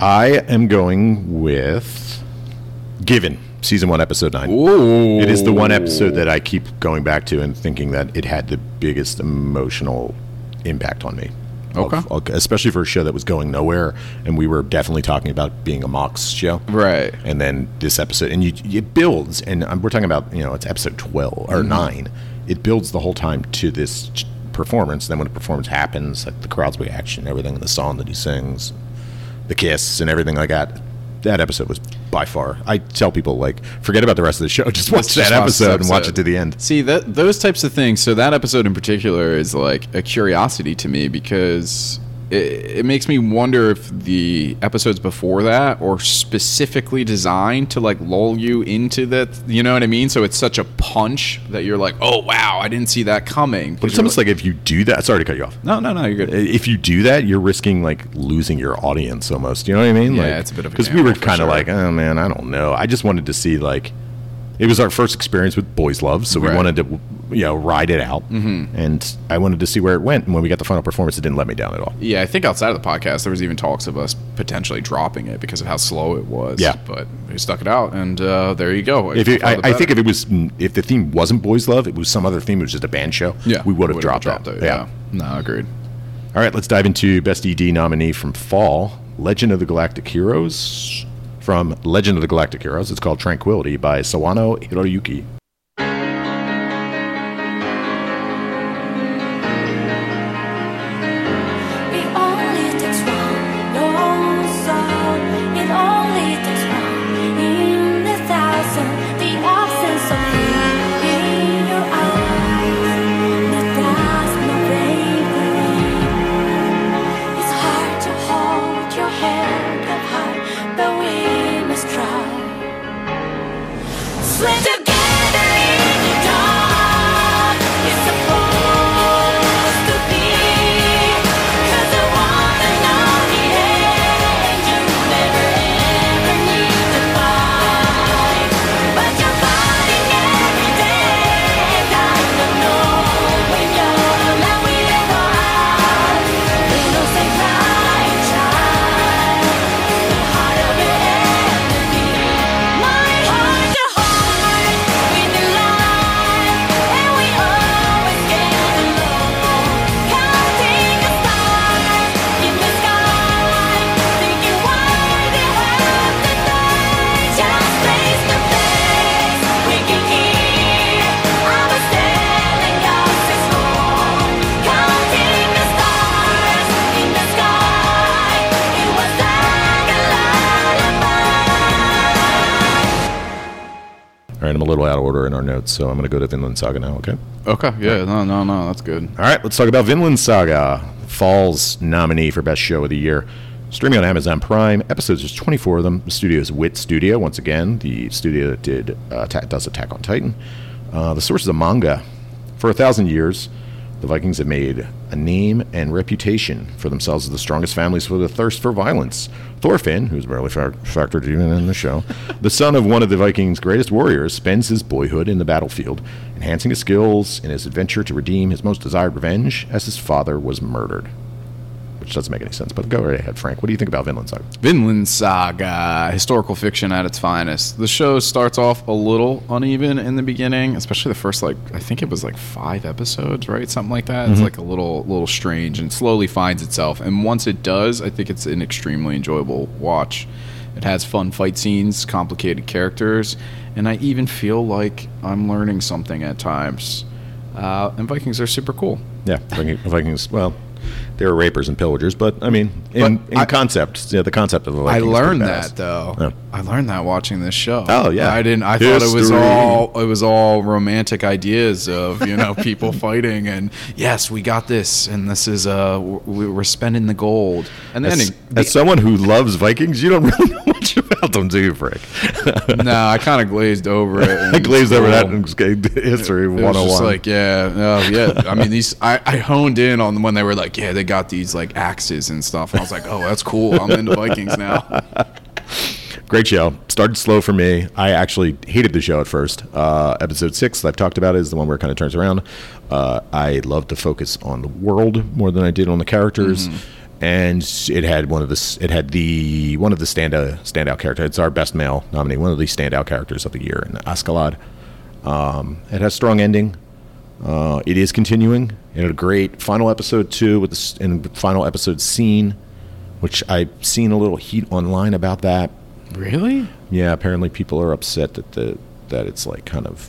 I am going with Given, season one, episode nine. Ooh, It is the one episode that I keep going back to and thinking that it had the biggest emotional impact on me. Of- Okay. of- especially for a show that was going nowhere, and we were definitely talking about being a Mox show. right. And then this episode, and you, it builds, and um, we're talking about, you know, it's episode 12 or 9. It builds the whole time to this performance. Then when the performance happens, like the crowd's reaction, everything, and the song that he sings, the kiss, and everything like that. That episode was by far. I tell people, like, forget about the rest of the show. Just watch Let's that just watch episode and watch it to the end. See that those types of things. So that episode in particular is like a curiosity to me because it, it makes me wonder if the episodes before that are specifically designed to like lull you into that. You know what I mean? So it's such a punch that you're like, oh wow, I didn't see that coming. But it's almost like if you do that, sorry to cut you off. no, no, no, you're good. If you do that, you're risking like losing your audience almost. You know what I mean? Yeah, like, it's a bit of because we were kind of sure. like, oh man, I don't know. I just wanted to see like it was our first experience with Boys Love, so we Right. wanted to you know ride it out, mm-hmm. and I wanted to see where it went. And when we got the final performance, it didn't let me down at all. Yeah, I think outside of the podcast, there was even talks of us potentially dropping it because of how slow it was. Yeah. but we stuck it out, and uh, there you go. If it, I, I think if it was if the theme wasn't Boys Love, it was some other theme. It was just a band show. yeah, we would have would've dropped, it. that. Yeah. no, agreed. All right, let's dive into best ED nominee from fall, Legend of the Galactic Heroes. From Legend of the Galactic Heroes, it's called Tranquility by Sawano Hiroyuki. Notes, so I'm going to go to Vinland Saga now, okay? Okay, yeah, no, no, no, that's good. All right, let's talk about Vinland Saga, Fall's nominee for Best Show of the Year. Streaming on Amazon Prime. Episodes, there's 24 of them. The studio is Wit Studio, once again, the studio that did uh, Attack, does Attack on Titan. Uh, the source is a manga. For a thousand years, the Vikings have made a name and reputation for themselves as the strongest families with a thirst for violence. Thorfinn, who's barely fa- factored even in the show, the son of one of the Vikings' greatest warriors, spends his boyhood in the battlefield, enhancing his skills in his adventure to redeem his most desired revenge as his father was murdered. Which doesn't make any sense, but go right ahead, Frank. What do you think about Vinland Saga? Vinland Saga, historical fiction at its finest. The show starts off a little uneven in the beginning, especially the first like I think it was like five episodes, right? Something like that. It's like a little little strange and slowly finds itself. And once it does, I think it's an extremely enjoyable watch. It has fun fight scenes, complicated characters, and I even feel like I'm learning something at times. Uh, and Vikings are super cool. Yeah, Vikings. Well, they were rapers and pillagers, but I mean, in, But in I- concept, yeah, the concept of the I Vikings. learned that though. Yeah. I learned that watching this show. Oh, yeah. I didn't. I thought it was all it was all romantic ideas of you know people fighting and yes we got this and this is uh we- we're spending the gold and then As, as someone who loves Vikings, you don't really know much about them, do you, Frank? no I kind of glazed over it. I glazed over that school. in history It was 101. just like yeah, oh yeah. I mean these. I, I honed in on when they were like, yeah, they got these like axes and stuff. And I was like, oh, that's cool. I'm into Vikings now. Great show. Started slow for me. I actually hated the show at first. Uh, episode six that I've talked about is the one where it kind of turns around. Uh, I love to focus on the world more than I did on the characters. And it had one of the it had the one of the standout standout characters. It's our best male nominee. One of the standout characters of the year in Askeladd. Um, it has strong ending. Uh, it is continuing. Had a great final episode too, with the s- and the final episode scene, which I've seen a little heat online about that. really? Yeah, apparently people are upset that the that it's like kind of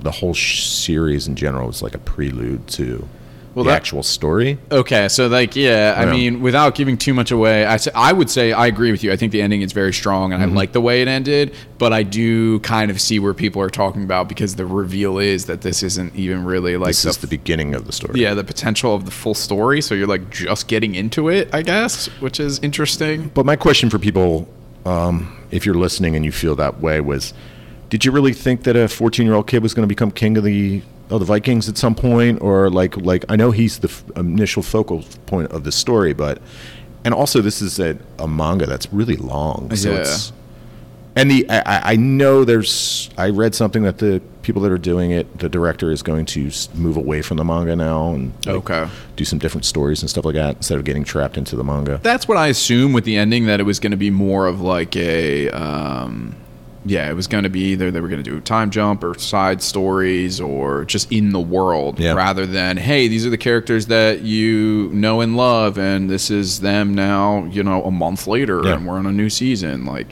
the whole sh- series in general is like a prelude to Well, the that- actual story. Okay, so like, yeah, I Yeah. mean, without giving too much away, I, I would say I agree with you. I think the ending is very strong, and Mm-hmm. I like the way it ended. But I do kind of see where people are talking about because the reveal is that this isn't even really like This the, is the beginning of the story. yeah the potential of the full story. So you're like just getting into it, I guess, which is interesting. But my question for people, um, if you're listening and you feel that way, was: Did you really think that a 14 year old kid was going to become king of the of the Vikings at some point, or like like I know he's the f- initial focal point of the story, but and also this is a, a manga that's really long, so Yeah. it's. And the I, I- I know there's I read something that the people that are doing it the director is going to move away from the manga now and like, Okay. do some different stories and stuff like that instead of getting trapped into the manga. That's what I assume with the ending that it was going to be more of like a, um, yeah, it was going to be either they were going to do a time jump or side stories or just in the world Yeah. rather than hey, these are the characters that you know and love, and this is them now, you know, a month later, Yeah. and we're on a new season, like.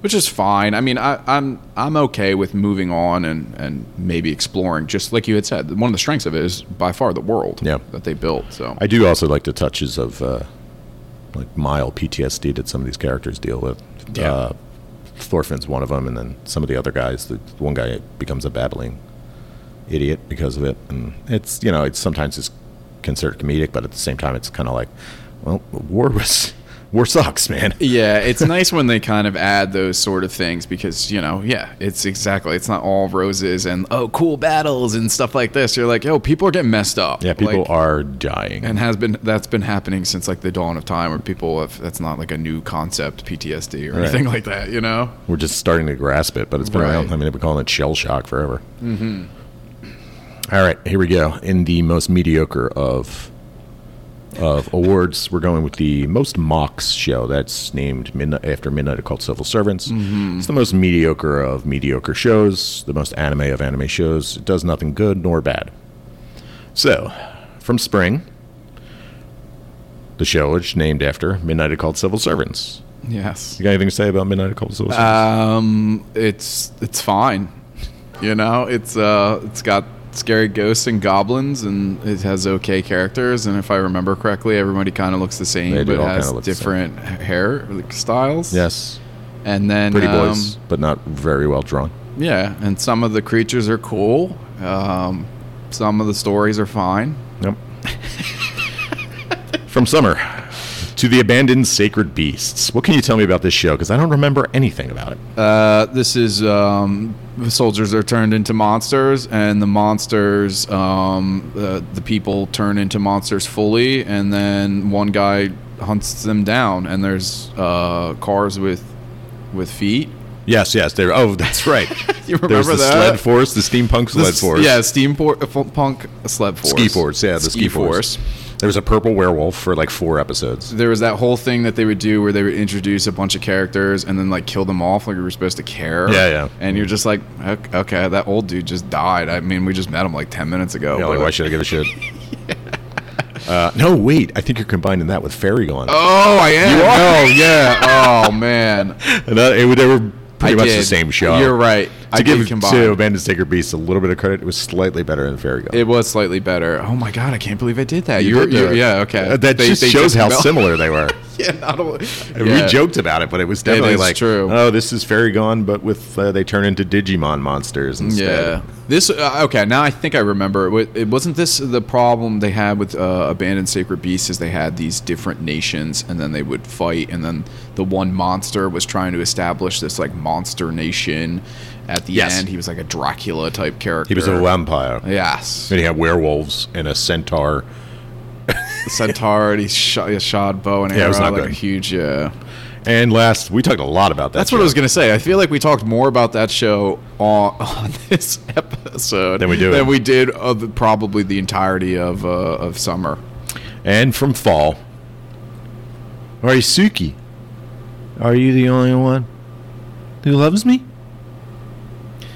Which is fine. I mean, I, I'm I'm okay with moving on and, and maybe exploring. Just like you had said, one of the strengths of it is by far the world Yeah. that they built. So I do also like the touches of uh, like mild PTSD that some of these characters deal with. Yeah. Uh, Thorfinn's one of them, and then some of the other guys. The one guy becomes a babbling idiot because of it, and it's you know it's sometimes it's considered comedic, but at the same time it's kind of like, well, war was War sucks, man. Yeah, it's nice when they kind of add those sort of things because, you know, yeah, it's exactly, it's not all roses and, oh, cool battles and stuff like this. You're like, oh, people are getting messed up. Yeah, people Like, are dying. And has been, that's been happening since like the dawn of time where people have, that's not like a new concept, PTSD or Right. anything like that, you know? We're just starting to grasp it, but it's been Right. around. I mean, they've been calling it shell shock forever. Mm-hmm. right, here we go. In the most mediocre of of awards, we're going with the most mocks show. That's named Midnight, after Midnight Occult Civil Servants. It's the most mediocre of mediocre shows, the most anime of anime shows. It does nothing good nor bad. So, from spring, the show is named after Midnight Occult Civil Servants. Yes. You got anything to say about Midnight Occult Civil Servants? Um, it's, it's fine. You know, it's, uh, it's got scary ghosts and goblins and it has okay characters. And if I remember correctly, everybody kind of looks the same, They do but all has look the different hair like, styles. yes. And then, pretty um, boys, but not very well drawn. Yeah, and some of the creatures are cool. Um, some of the stories are fine. Yep. From summer to the abandoned sacred beasts. What can you tell me about this show? Because I don't remember anything about it. Uh, this is um, the soldiers are turned into monsters, and the monsters, um, uh, the people turn into monsters fully, and then one guy hunts them down, and there's uh, cars with with feet. yes, yes. There. Oh, that's right. You There's remember the that? sled force, the steampunk sled This- force. Yeah, steampunk sled force. ski force. Yeah, the ski, force. There was a purple werewolf for like four episodes. there was that whole thing that they would do where they would introduce a bunch of characters and then like kill them off like we were supposed to care. Yeah, yeah. And you're just like, "Ok- okay, that old dude just died. I mean, we just met him like ten minutes ago. Yeah, like, why should I give a shit? uh, no, wait. I think you're combining that with Fairy Gone. oh, I am. Oh, yeah. Oh man, And that- it- they were pretty I much the same show. You're right. To I give did combine. to Abandoned Sacred Beasts a little bit of credit, it was slightly better than Fairy Gone. It was slightly better. Oh my god, I can't believe I did that. You You, did you yeah, okay. Uh, that They- just they shows how similar they were. yeah, not only. Yeah. We joked about it, but it was definitely is like, true. oh, this is Fairy Gone, but with uh, they turn into Digimon monsters instead. Yeah. This uh, okay. Now I think I remember. It, it wasn't this the problem they had with uh, abandoned sacred beasts is they had these different nations and then they would fight and then the one monster was trying to establish this like monster nation. At the Yes. end, he was like a Dracula type character. He was a vampire. Yes, And he had werewolves and a centaur. A centaur. And he shot a shot bow and Yeah, it arrow was not like good. a huge. And last, we talked a lot about that. That's what I was gonna say. I feel like we talked more about that show on, on this episode Than we do. than we did of the, probably the entirety of uh, of summer. And from fall, Oresuki, are you the only one who loves me?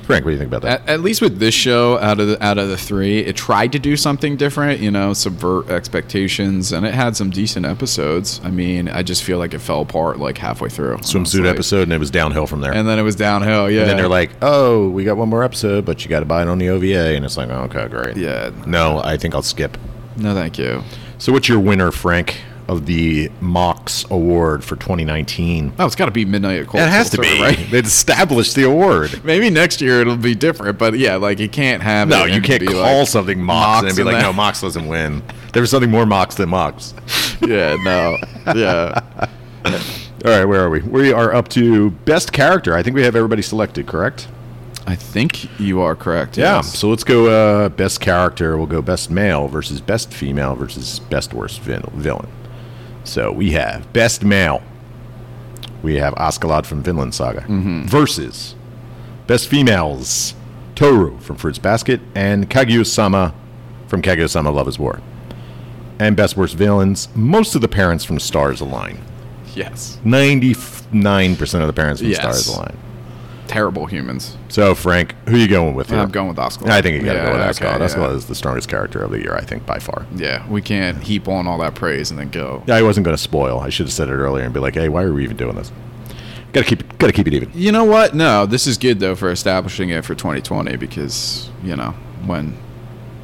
Frank, what do you think about that? At, at least with this show, out of the, out of the three, it tried to do something different. You know, subvert expectations, and it had some decent episodes. I mean, I just feel like it fell apart like halfway through. Swimsuit like- episode, and it was downhill from there. and then it was downhill. Yeah, And then they're like, "Oh, we got one more episode, but you got to buy it on the OVA." And it's like, oh, "Okay, great." yeah, No, I think I'll skip. no, thank you. So, what's your winner, Frank, of the Mox Award for 2019? Oh, it's got to be Midnight Occult It has to Filter, be. right? They established the award. Maybe next year it'll be different, but yeah, like you can't have No, you can't call like, something Mox, and be like, that. "No, Mox doesn't win." There was something more Mox than Mox. yeah, no, yeah. All right, where are we? We are up to best character. I think we have everybody selected, correct? I think you are correct. Yeah. yes. So let's go uh, best character. We'll go best male versus best female versus best worst vil- villain. So we have best male. We have Askeladd from Vinland Saga mm-hmm. versus best females Tohru from Fruits Basket and Kaguya-sama from Kaguya-sama Love is War. And best worst villains, most of the parents from Stars Align. yes, 99% of the parents from Yes. Stars Align. Terrible humans. So, Frank, who are you going with here? I'm going with Oscar. I think you got to Yeah, go with okay, Askeladd. yeah. Is the strongest character of the year, I think, by far. Yeah, we can't heap on all that praise and then go. Yeah, I wasn't going to spoil. I should have said it earlier and be like, "Hey, why are we even doing this?" Got to keep. Got to keep it even. You know what? No, this is good though for establishing it for 2020 because you know when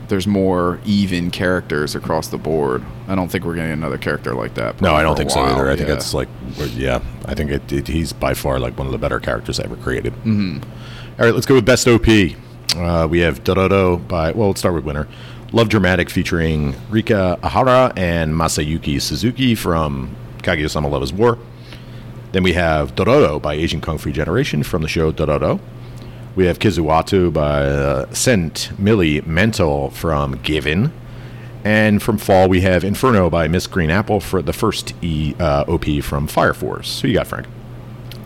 there's more even characters across the board. I don't think we're getting another character like that. No, I don't think so either. I think it's like, yeah, I think it, it, he's by far like one of the better characters ever created. Mm-hmm. right, let's go with best OP. Uh, we have Dororo by. Well, let's start with winner. Love Dramatic featuring Rikka Ihara and Masayuki Suzuki from Kaguya-sama Love is War. Then we have Dororo by Asian Kung Fu Generation from the show Dororo. We have Kizuato by uh, centimillimental from Given. And from Fall, we have Inferno by Mrs. Green Apple for the first e, uh, OP from Fire Force. Who you got, Frank?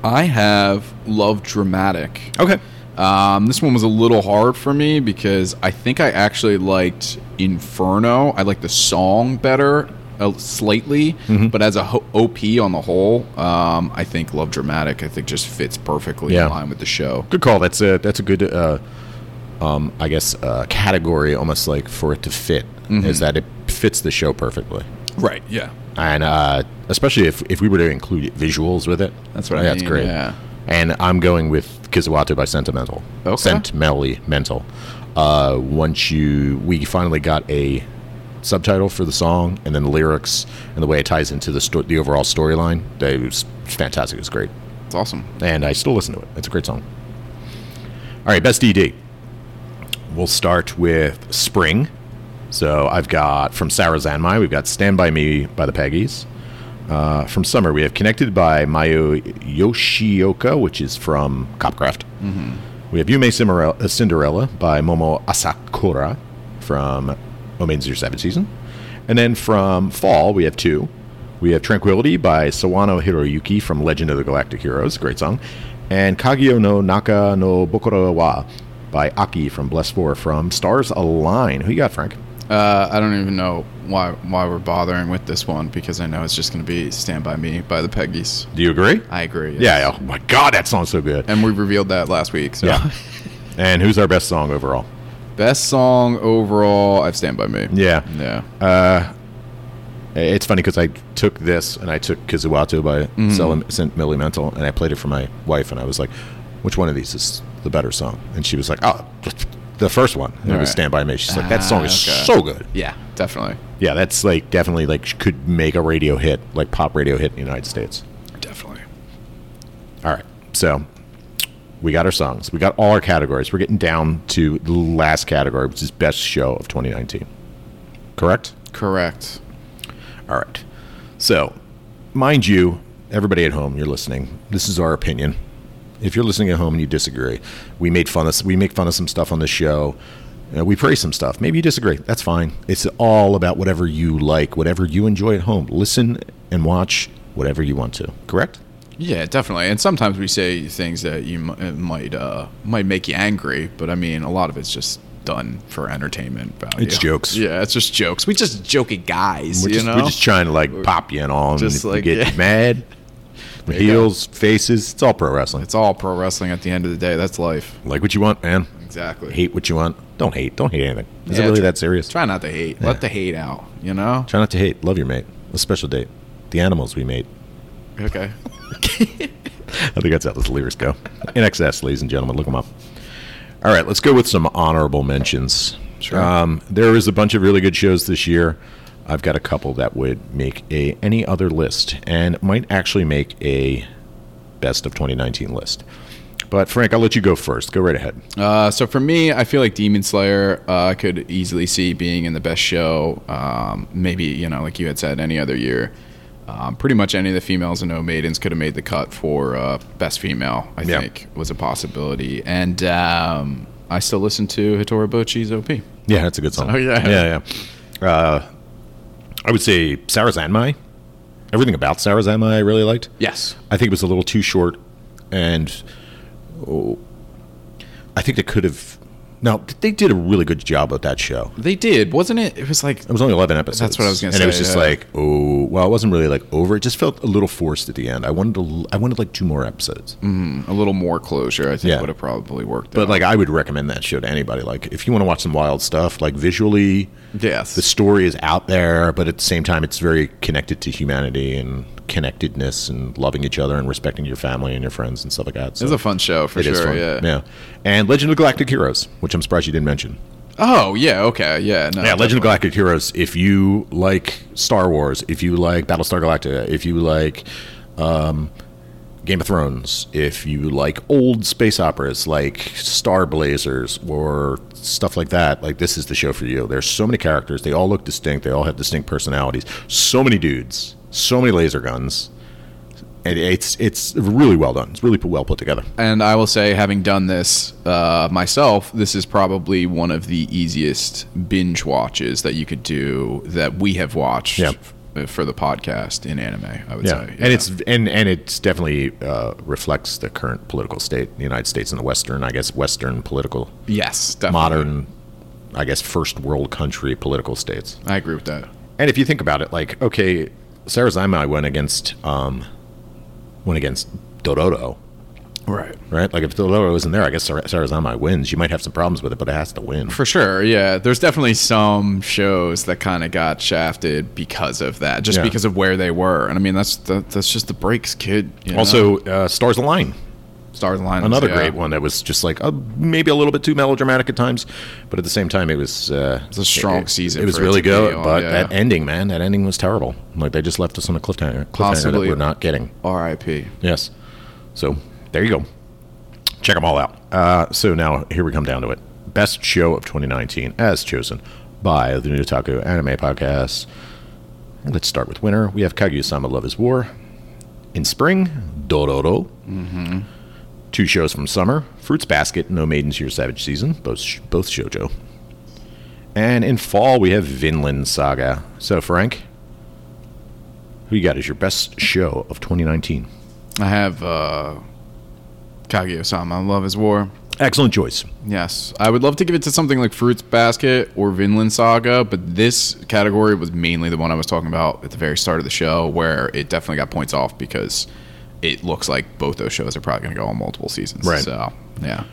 I have Love Dramatic. Okay. Um, this one was a little hard for me because I think I actually liked Inferno. I like the song better, uh, slightly, Mm-hmm. but as a ho- OP on the whole, um, I think Love Dramatic. I think just fits perfectly Yeah. in line with the show. Good call. That's a that's a good, uh, um, I guess, uh, category almost like for it to fit is that it fits the show perfectly, Right. Yeah. and uh, especially if if we were to include visuals with it, That's what I that's mean, great. yeah. And I'm going with Kizuato by Sentimental. Okay. Sentimentally mental. Uh, once you we finally got a subtitle for the song and then the lyrics and the way it ties into the sto- the overall storyline, it was fantastic. It was great It's awesome. and I still listen to it. It's a great song. All right, best ED. We'll start with Spring. So I've got from Sarazanmai, we've got Stand By Me by the Peggies. Uh, from Summer, we have Connected by Mayu Yoshioka, which is from Copcraft. We have Yume Cinderella by Momo Asakura from Omaid's Your Seventh Season. And then from Fall, we have two. We have Tranquility by Sawano Hiroyuki from Legend of the Galactic Heroes, great song. And Kago no Naka no Bokura wa by Aki from Bless 4 from Stars Align. Who you got, Frank? Uh, I don't even know why why we're bothering with this one because I know it's just going to be "Stand by Me" by the Peggies. Do you agree? I agree. Yeah, oh my god, that song's so good. And we revealed that last week. So. Yeah. and who's our best song overall? Best song overall, I've Stand By Me. Yeah. Yeah. It's funny because I took this and I took Kizuato by mm centimillimental and I played it for my wife and I was like, which one of these is the better song? And she was like, oh, the first one. And it was Right. Stand By Me. She's like, that song Ah, is okay. so good. yeah, definitely. Yeah, that's like definitely like could make a radio hit, like pop radio hit in the United States. Definitely. All right. So we got our songs. We got all our categories. We're getting down to the last category, which is best show of 2019. Correct? Correct. All right. So, mind you, everybody at home, you're listening. This is our opinion. If you're listening at home and you disagree, we made fun of we make fun of some stuff on the show. Uh, we praise some stuff. Maybe you disagree. That's fine. It's all about whatever you like, whatever you enjoy at home. Listen and watch whatever you want to. Correct? Yeah, definitely. And sometimes we say things that you mi- uh, might uh, might make you angry, but I mean, a lot of it's just done for entertainment value. It's jokes. Yeah, it's just jokes. We just joking guys, We're you just, know. we're just trying to like pop you and all. And Just if you like, get yeah. mad. Heels, faces, it's all pro wrestling. it's all pro wrestling at the end of the day. That's life. like what you want, man. Exactly. Hate what you want. Don't hate. Don't hate anything. Is Yeah, it really try- that serious? Try not to hate. Let the hate out. You know. Try not to hate. Love your mate. A special date. The animals we made. Okay. I think that's how those lyrics go. In excess, ladies and gentlemen, look them up. All right, let's go with some honorable mentions. Sure. Um, there is a bunch of really good shows this year. I've got a couple that would make a any other list and might actually make a best of 2019 list. But Frank, I'll let you go first. Go right ahead. Uh, so for me, I feel like Demon Slayer uh, I could easily see being in the best show. Um, maybe you know, like you had said, any other year. Um, pretty much any of the females in No Maidens could have made the cut for uh, best female. I Yeah. think was a possibility, and um, I still listen to Hitoribocchi's OP. Yeah, that's a good song. So, yeah. yeah, yeah. Uh, I would say Sarazanmai. Everything about Sarazanmai I really liked. Yes. I think it was a little too short, and oh, I think they could have. No, they did a really good job with that show. They did, wasn't it? It was like It was only eleven episodes. That's what I was gonna say. and it was say, just yeah. like, oh, well, it wasn't really like over. It just felt a little forced at the end. I wanted to. I wanted like two more episodes. Mm-hmm. a little more closure. I think Yeah. would have probably worked. But out. like, I would recommend that show to anybody. Like, if you want to watch some wild stuff, like visually, yes, the story is out there, but at the same time, it's very connected to humanity and connectedness and loving each other and respecting your family and your friends and stuff like that. it was a fun show for sure. fun. Yeah. yeah. And Legend of Galactic Heroes, which I'm surprised you didn't mention. Oh yeah. Okay. Yeah. No, Yeah, Legend of. Galactic Heroes. If you like Star Wars, if you like Battlestar Galactica, if you like um, Game of Thrones, if you like old space operas like Star Blazers or stuff like that, like this is the show for you. There's so many characters. They all look distinct. They all have distinct personalities. So many dudes So many laser guns. And it's it's really well done. It's really well put together. And I will say, having done this uh, myself, this is probably one of the easiest binge watches that you could do that we have watched Yeah. f- for the podcast in anime. I would Yeah, say, and it's and and it's definitely uh, reflects the current political state in the United States and the Western, I guess, Western political, yes, definitely. modern, I guess, first world country political states. I agree with that. And if you think about it, like, okay, Sarazanmai went against um, went against Dororo, Right. right? Like, if Dororo isn't there, I guess Sar- Sarazanmai wins. You might have some problems with it, but it has to win. For sure, yeah. There's definitely some shows that kind of got shafted because of that, just Yeah. because of where they were. And I mean, that's the, that's just the breaks, kid. you know? Also, uh, Stars Align, Stars another yeah. great one that was just like uh, maybe a little bit too melodramatic at times, but at the same time, it was uh, It's a strong it- season It was really good, on, but yeah. that ending, man, that ending was terrible. Like they just left us on a cliffhanger, cliffhanger that we're not getting. R.I.P. Yes. So there you go. Check them all out. Uh, so now here we come down to it. Best show of 2019 as chosen by the Newtaku Anime Podcast. Let's start with winter. We have Kaguya-sama Love is War. In spring, Dororo. Mm-hmm. Two shows from summer, Fruits Basket, No Maiden's Your Savage Season, both, sh- both shoujo. And in fall, we have Vinland Saga. So, Frank, who you got as your best show of 2019? I have uh, Kaguya-sama, Love is War. Excellent choice. Yes, I would love to give it to something like Fruits Basket or Vinland Saga, but this category was mainly the one I was talking about at the very start of the show, where it definitely got points off because it looks like both those shows are probably going to go on multiple seasons. Right. So, yeah.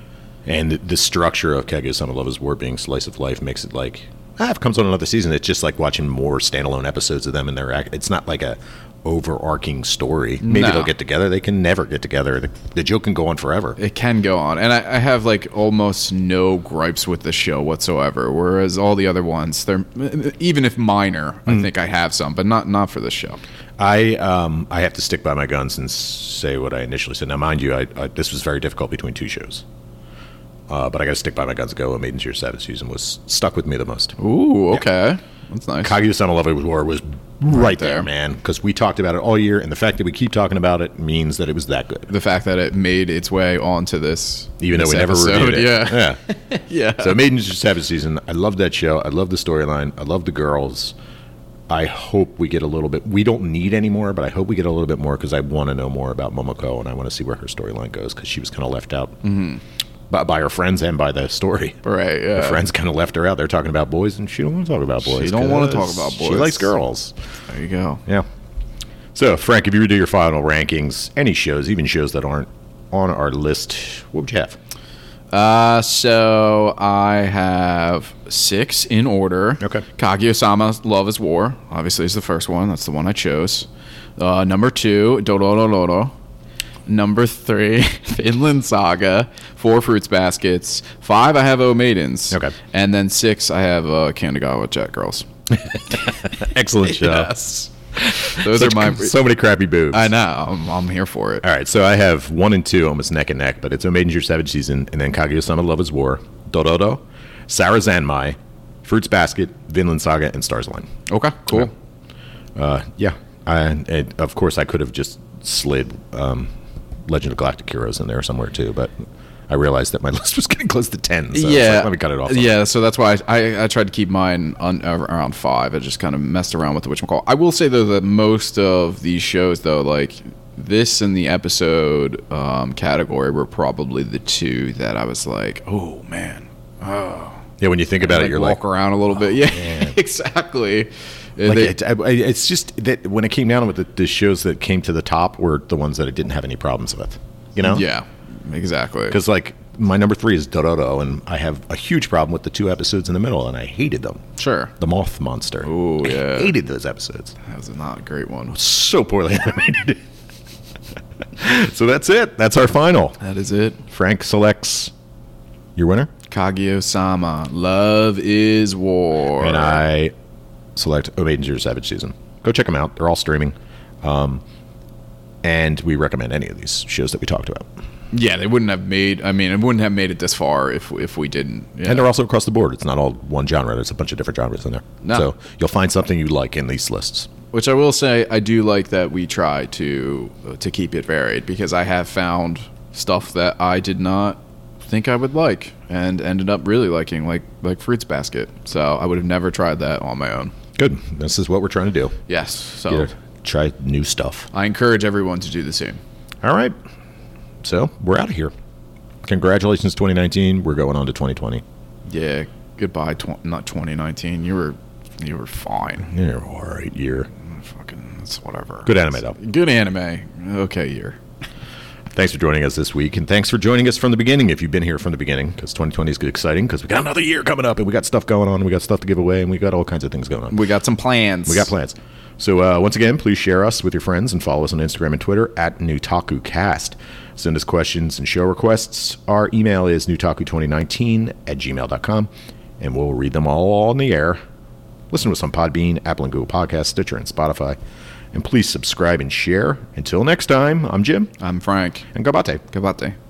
And the, the structure of Kaguya-sama Love is War being slice of life makes it like, ah, if it comes on another season, it's just like watching more standalone episodes of them and their act. It's not like a overarching story. Maybe No. they'll get together. They can never get together. The, the joke can go on forever. It can go on, and I, I have like almost no gripes with the show whatsoever. Whereas all the other ones, they're even if minor, I think I have some, but not not for this show. I um I have to stick by my guns and say what I initially said. Now, mind you, I, I this was very difficult between two shows. Uh, but I got to stick by my guns. Go. A Maiden's Year Savage season was stuck with me the most. Ooh, okay, that's nice. Kaguya-sama Love is War was right there, there. man. Because we talked about it all year, and the fact that we keep talking about it means that it was that good. the fact that it made its way onto this, Even though this we never episode, reviewed it. Yeah, yeah. yeah. So Maiden's just have a season. I love that show. I love the storyline. I love the girls. I hope we get a little bit. We don't need any more, but I hope we get a little bit more because I want to know more about Momoko and I want to see where her storyline goes because she was kind of left out Mm-hmm. By, by her friends and by the story. right. Yeah. Her friends kind of left her out. They're talking about boys, and she don't want to talk about boys. She don't want to talk about boys. She likes girls. There you go. Yeah. So, Frank, if you were to do your final rankings, any shows, even shows that aren't on our list, what would you have? Uh, so I have six in order. Okay. Kaguya-sama, Love is War. Obviously, is the first one. That's the one I chose. Uh, number two, Dororo. Number three, Vinland Saga. Four Fruits Baskets. Five, I have O Maidens. Okay. And then six, I have uh, Kanagawa Jet Girls. Excellent show. Yes. Those Such- are my. so many crappy boobs. I know. I'm, I'm here for it. All right, so I have one and two almost neck and neck, but it's O Maiden's Year Savage Season, and then Kaguya-sama Love is War, Dororo, Sarazanmai, Fruits Basket, Vinland Saga, and Stars Align. Okay, cool. Uh, yeah, I, and of course I could have just slid um, Legend of Galactic Heroes in there somewhere too, but I realized that my list was getting close to ten. So yeah, yeah, let me cut it off. Yeah, so that's why I, I, I tried to keep mine on uh, around five. I just kind of messed around with the which call. I will say though that most of these shows though, like this and the episode um, category, were probably the two that I was like, oh man, oh. yeah, when you think about like it, you're walk like, oh, around a little bit. Yeah, exactly. Like they- it, I, it's just that when it came down with the, the shows that came to the top were the ones that I didn't have any problems with. You know? yeah, exactly. Because like my number three is Dororo, and I have a huge problem with the two episodes in the middle, and I hated them. sure, The Moth Monster. Ooh, I yeah. hated those episodes. that was not a great one. So poorly animated. so that's it. That's our final. That is it. Frank selects your winner, Kaguya-sama, Love is War. and I select O Maiden's Year Savage Season. Go check them out. They're all streaming. Um, and we recommend any of these shows that we talked about. Yeah, they wouldn't have made. I mean, it wouldn't have made it this far if if we didn't. Yeah. And they're also across the board. It's not all one genre. There's a bunch of different genres in there. No. So you'll find something you like in these lists. Which I will say, I do like that we try to to keep it varied because I have found stuff that I did not think I would like and ended up really liking, like like Fruits Basket. So I would have never tried that on my own. Good. This is what we're trying to do. Yes. So try new stuff. I encourage everyone to do the same. All right. So we're out of here. Congratulations, 2019. We're going on to 2020. Yeah. Goodbye. Tw- not 2019. You were you were fine. Yeah, all right year. Fucking it's whatever. Good anime, though. Good anime. Okay, year. Thanks for joining us this week, and thanks for joining us from the beginning. If you've been here from the beginning, because 2020 is exciting, because we got another year coming up, and we got stuff going on, and we got stuff to give away, and we got all kinds of things going on. We got some plans. We got plans. So uh, once again, please share us with your friends and follow us on Instagram and Twitter at NewtakuCast. Send us questions and show requests. Our email is newtaku2019 at gmail.com, and we'll read them all on the air. Listen to us on Podbean, Apple and Google Podcasts, Stitcher, and Spotify. And please subscribe and share. Until next time, I'm Jim, I'm Frank. and Gabate. Goodbye.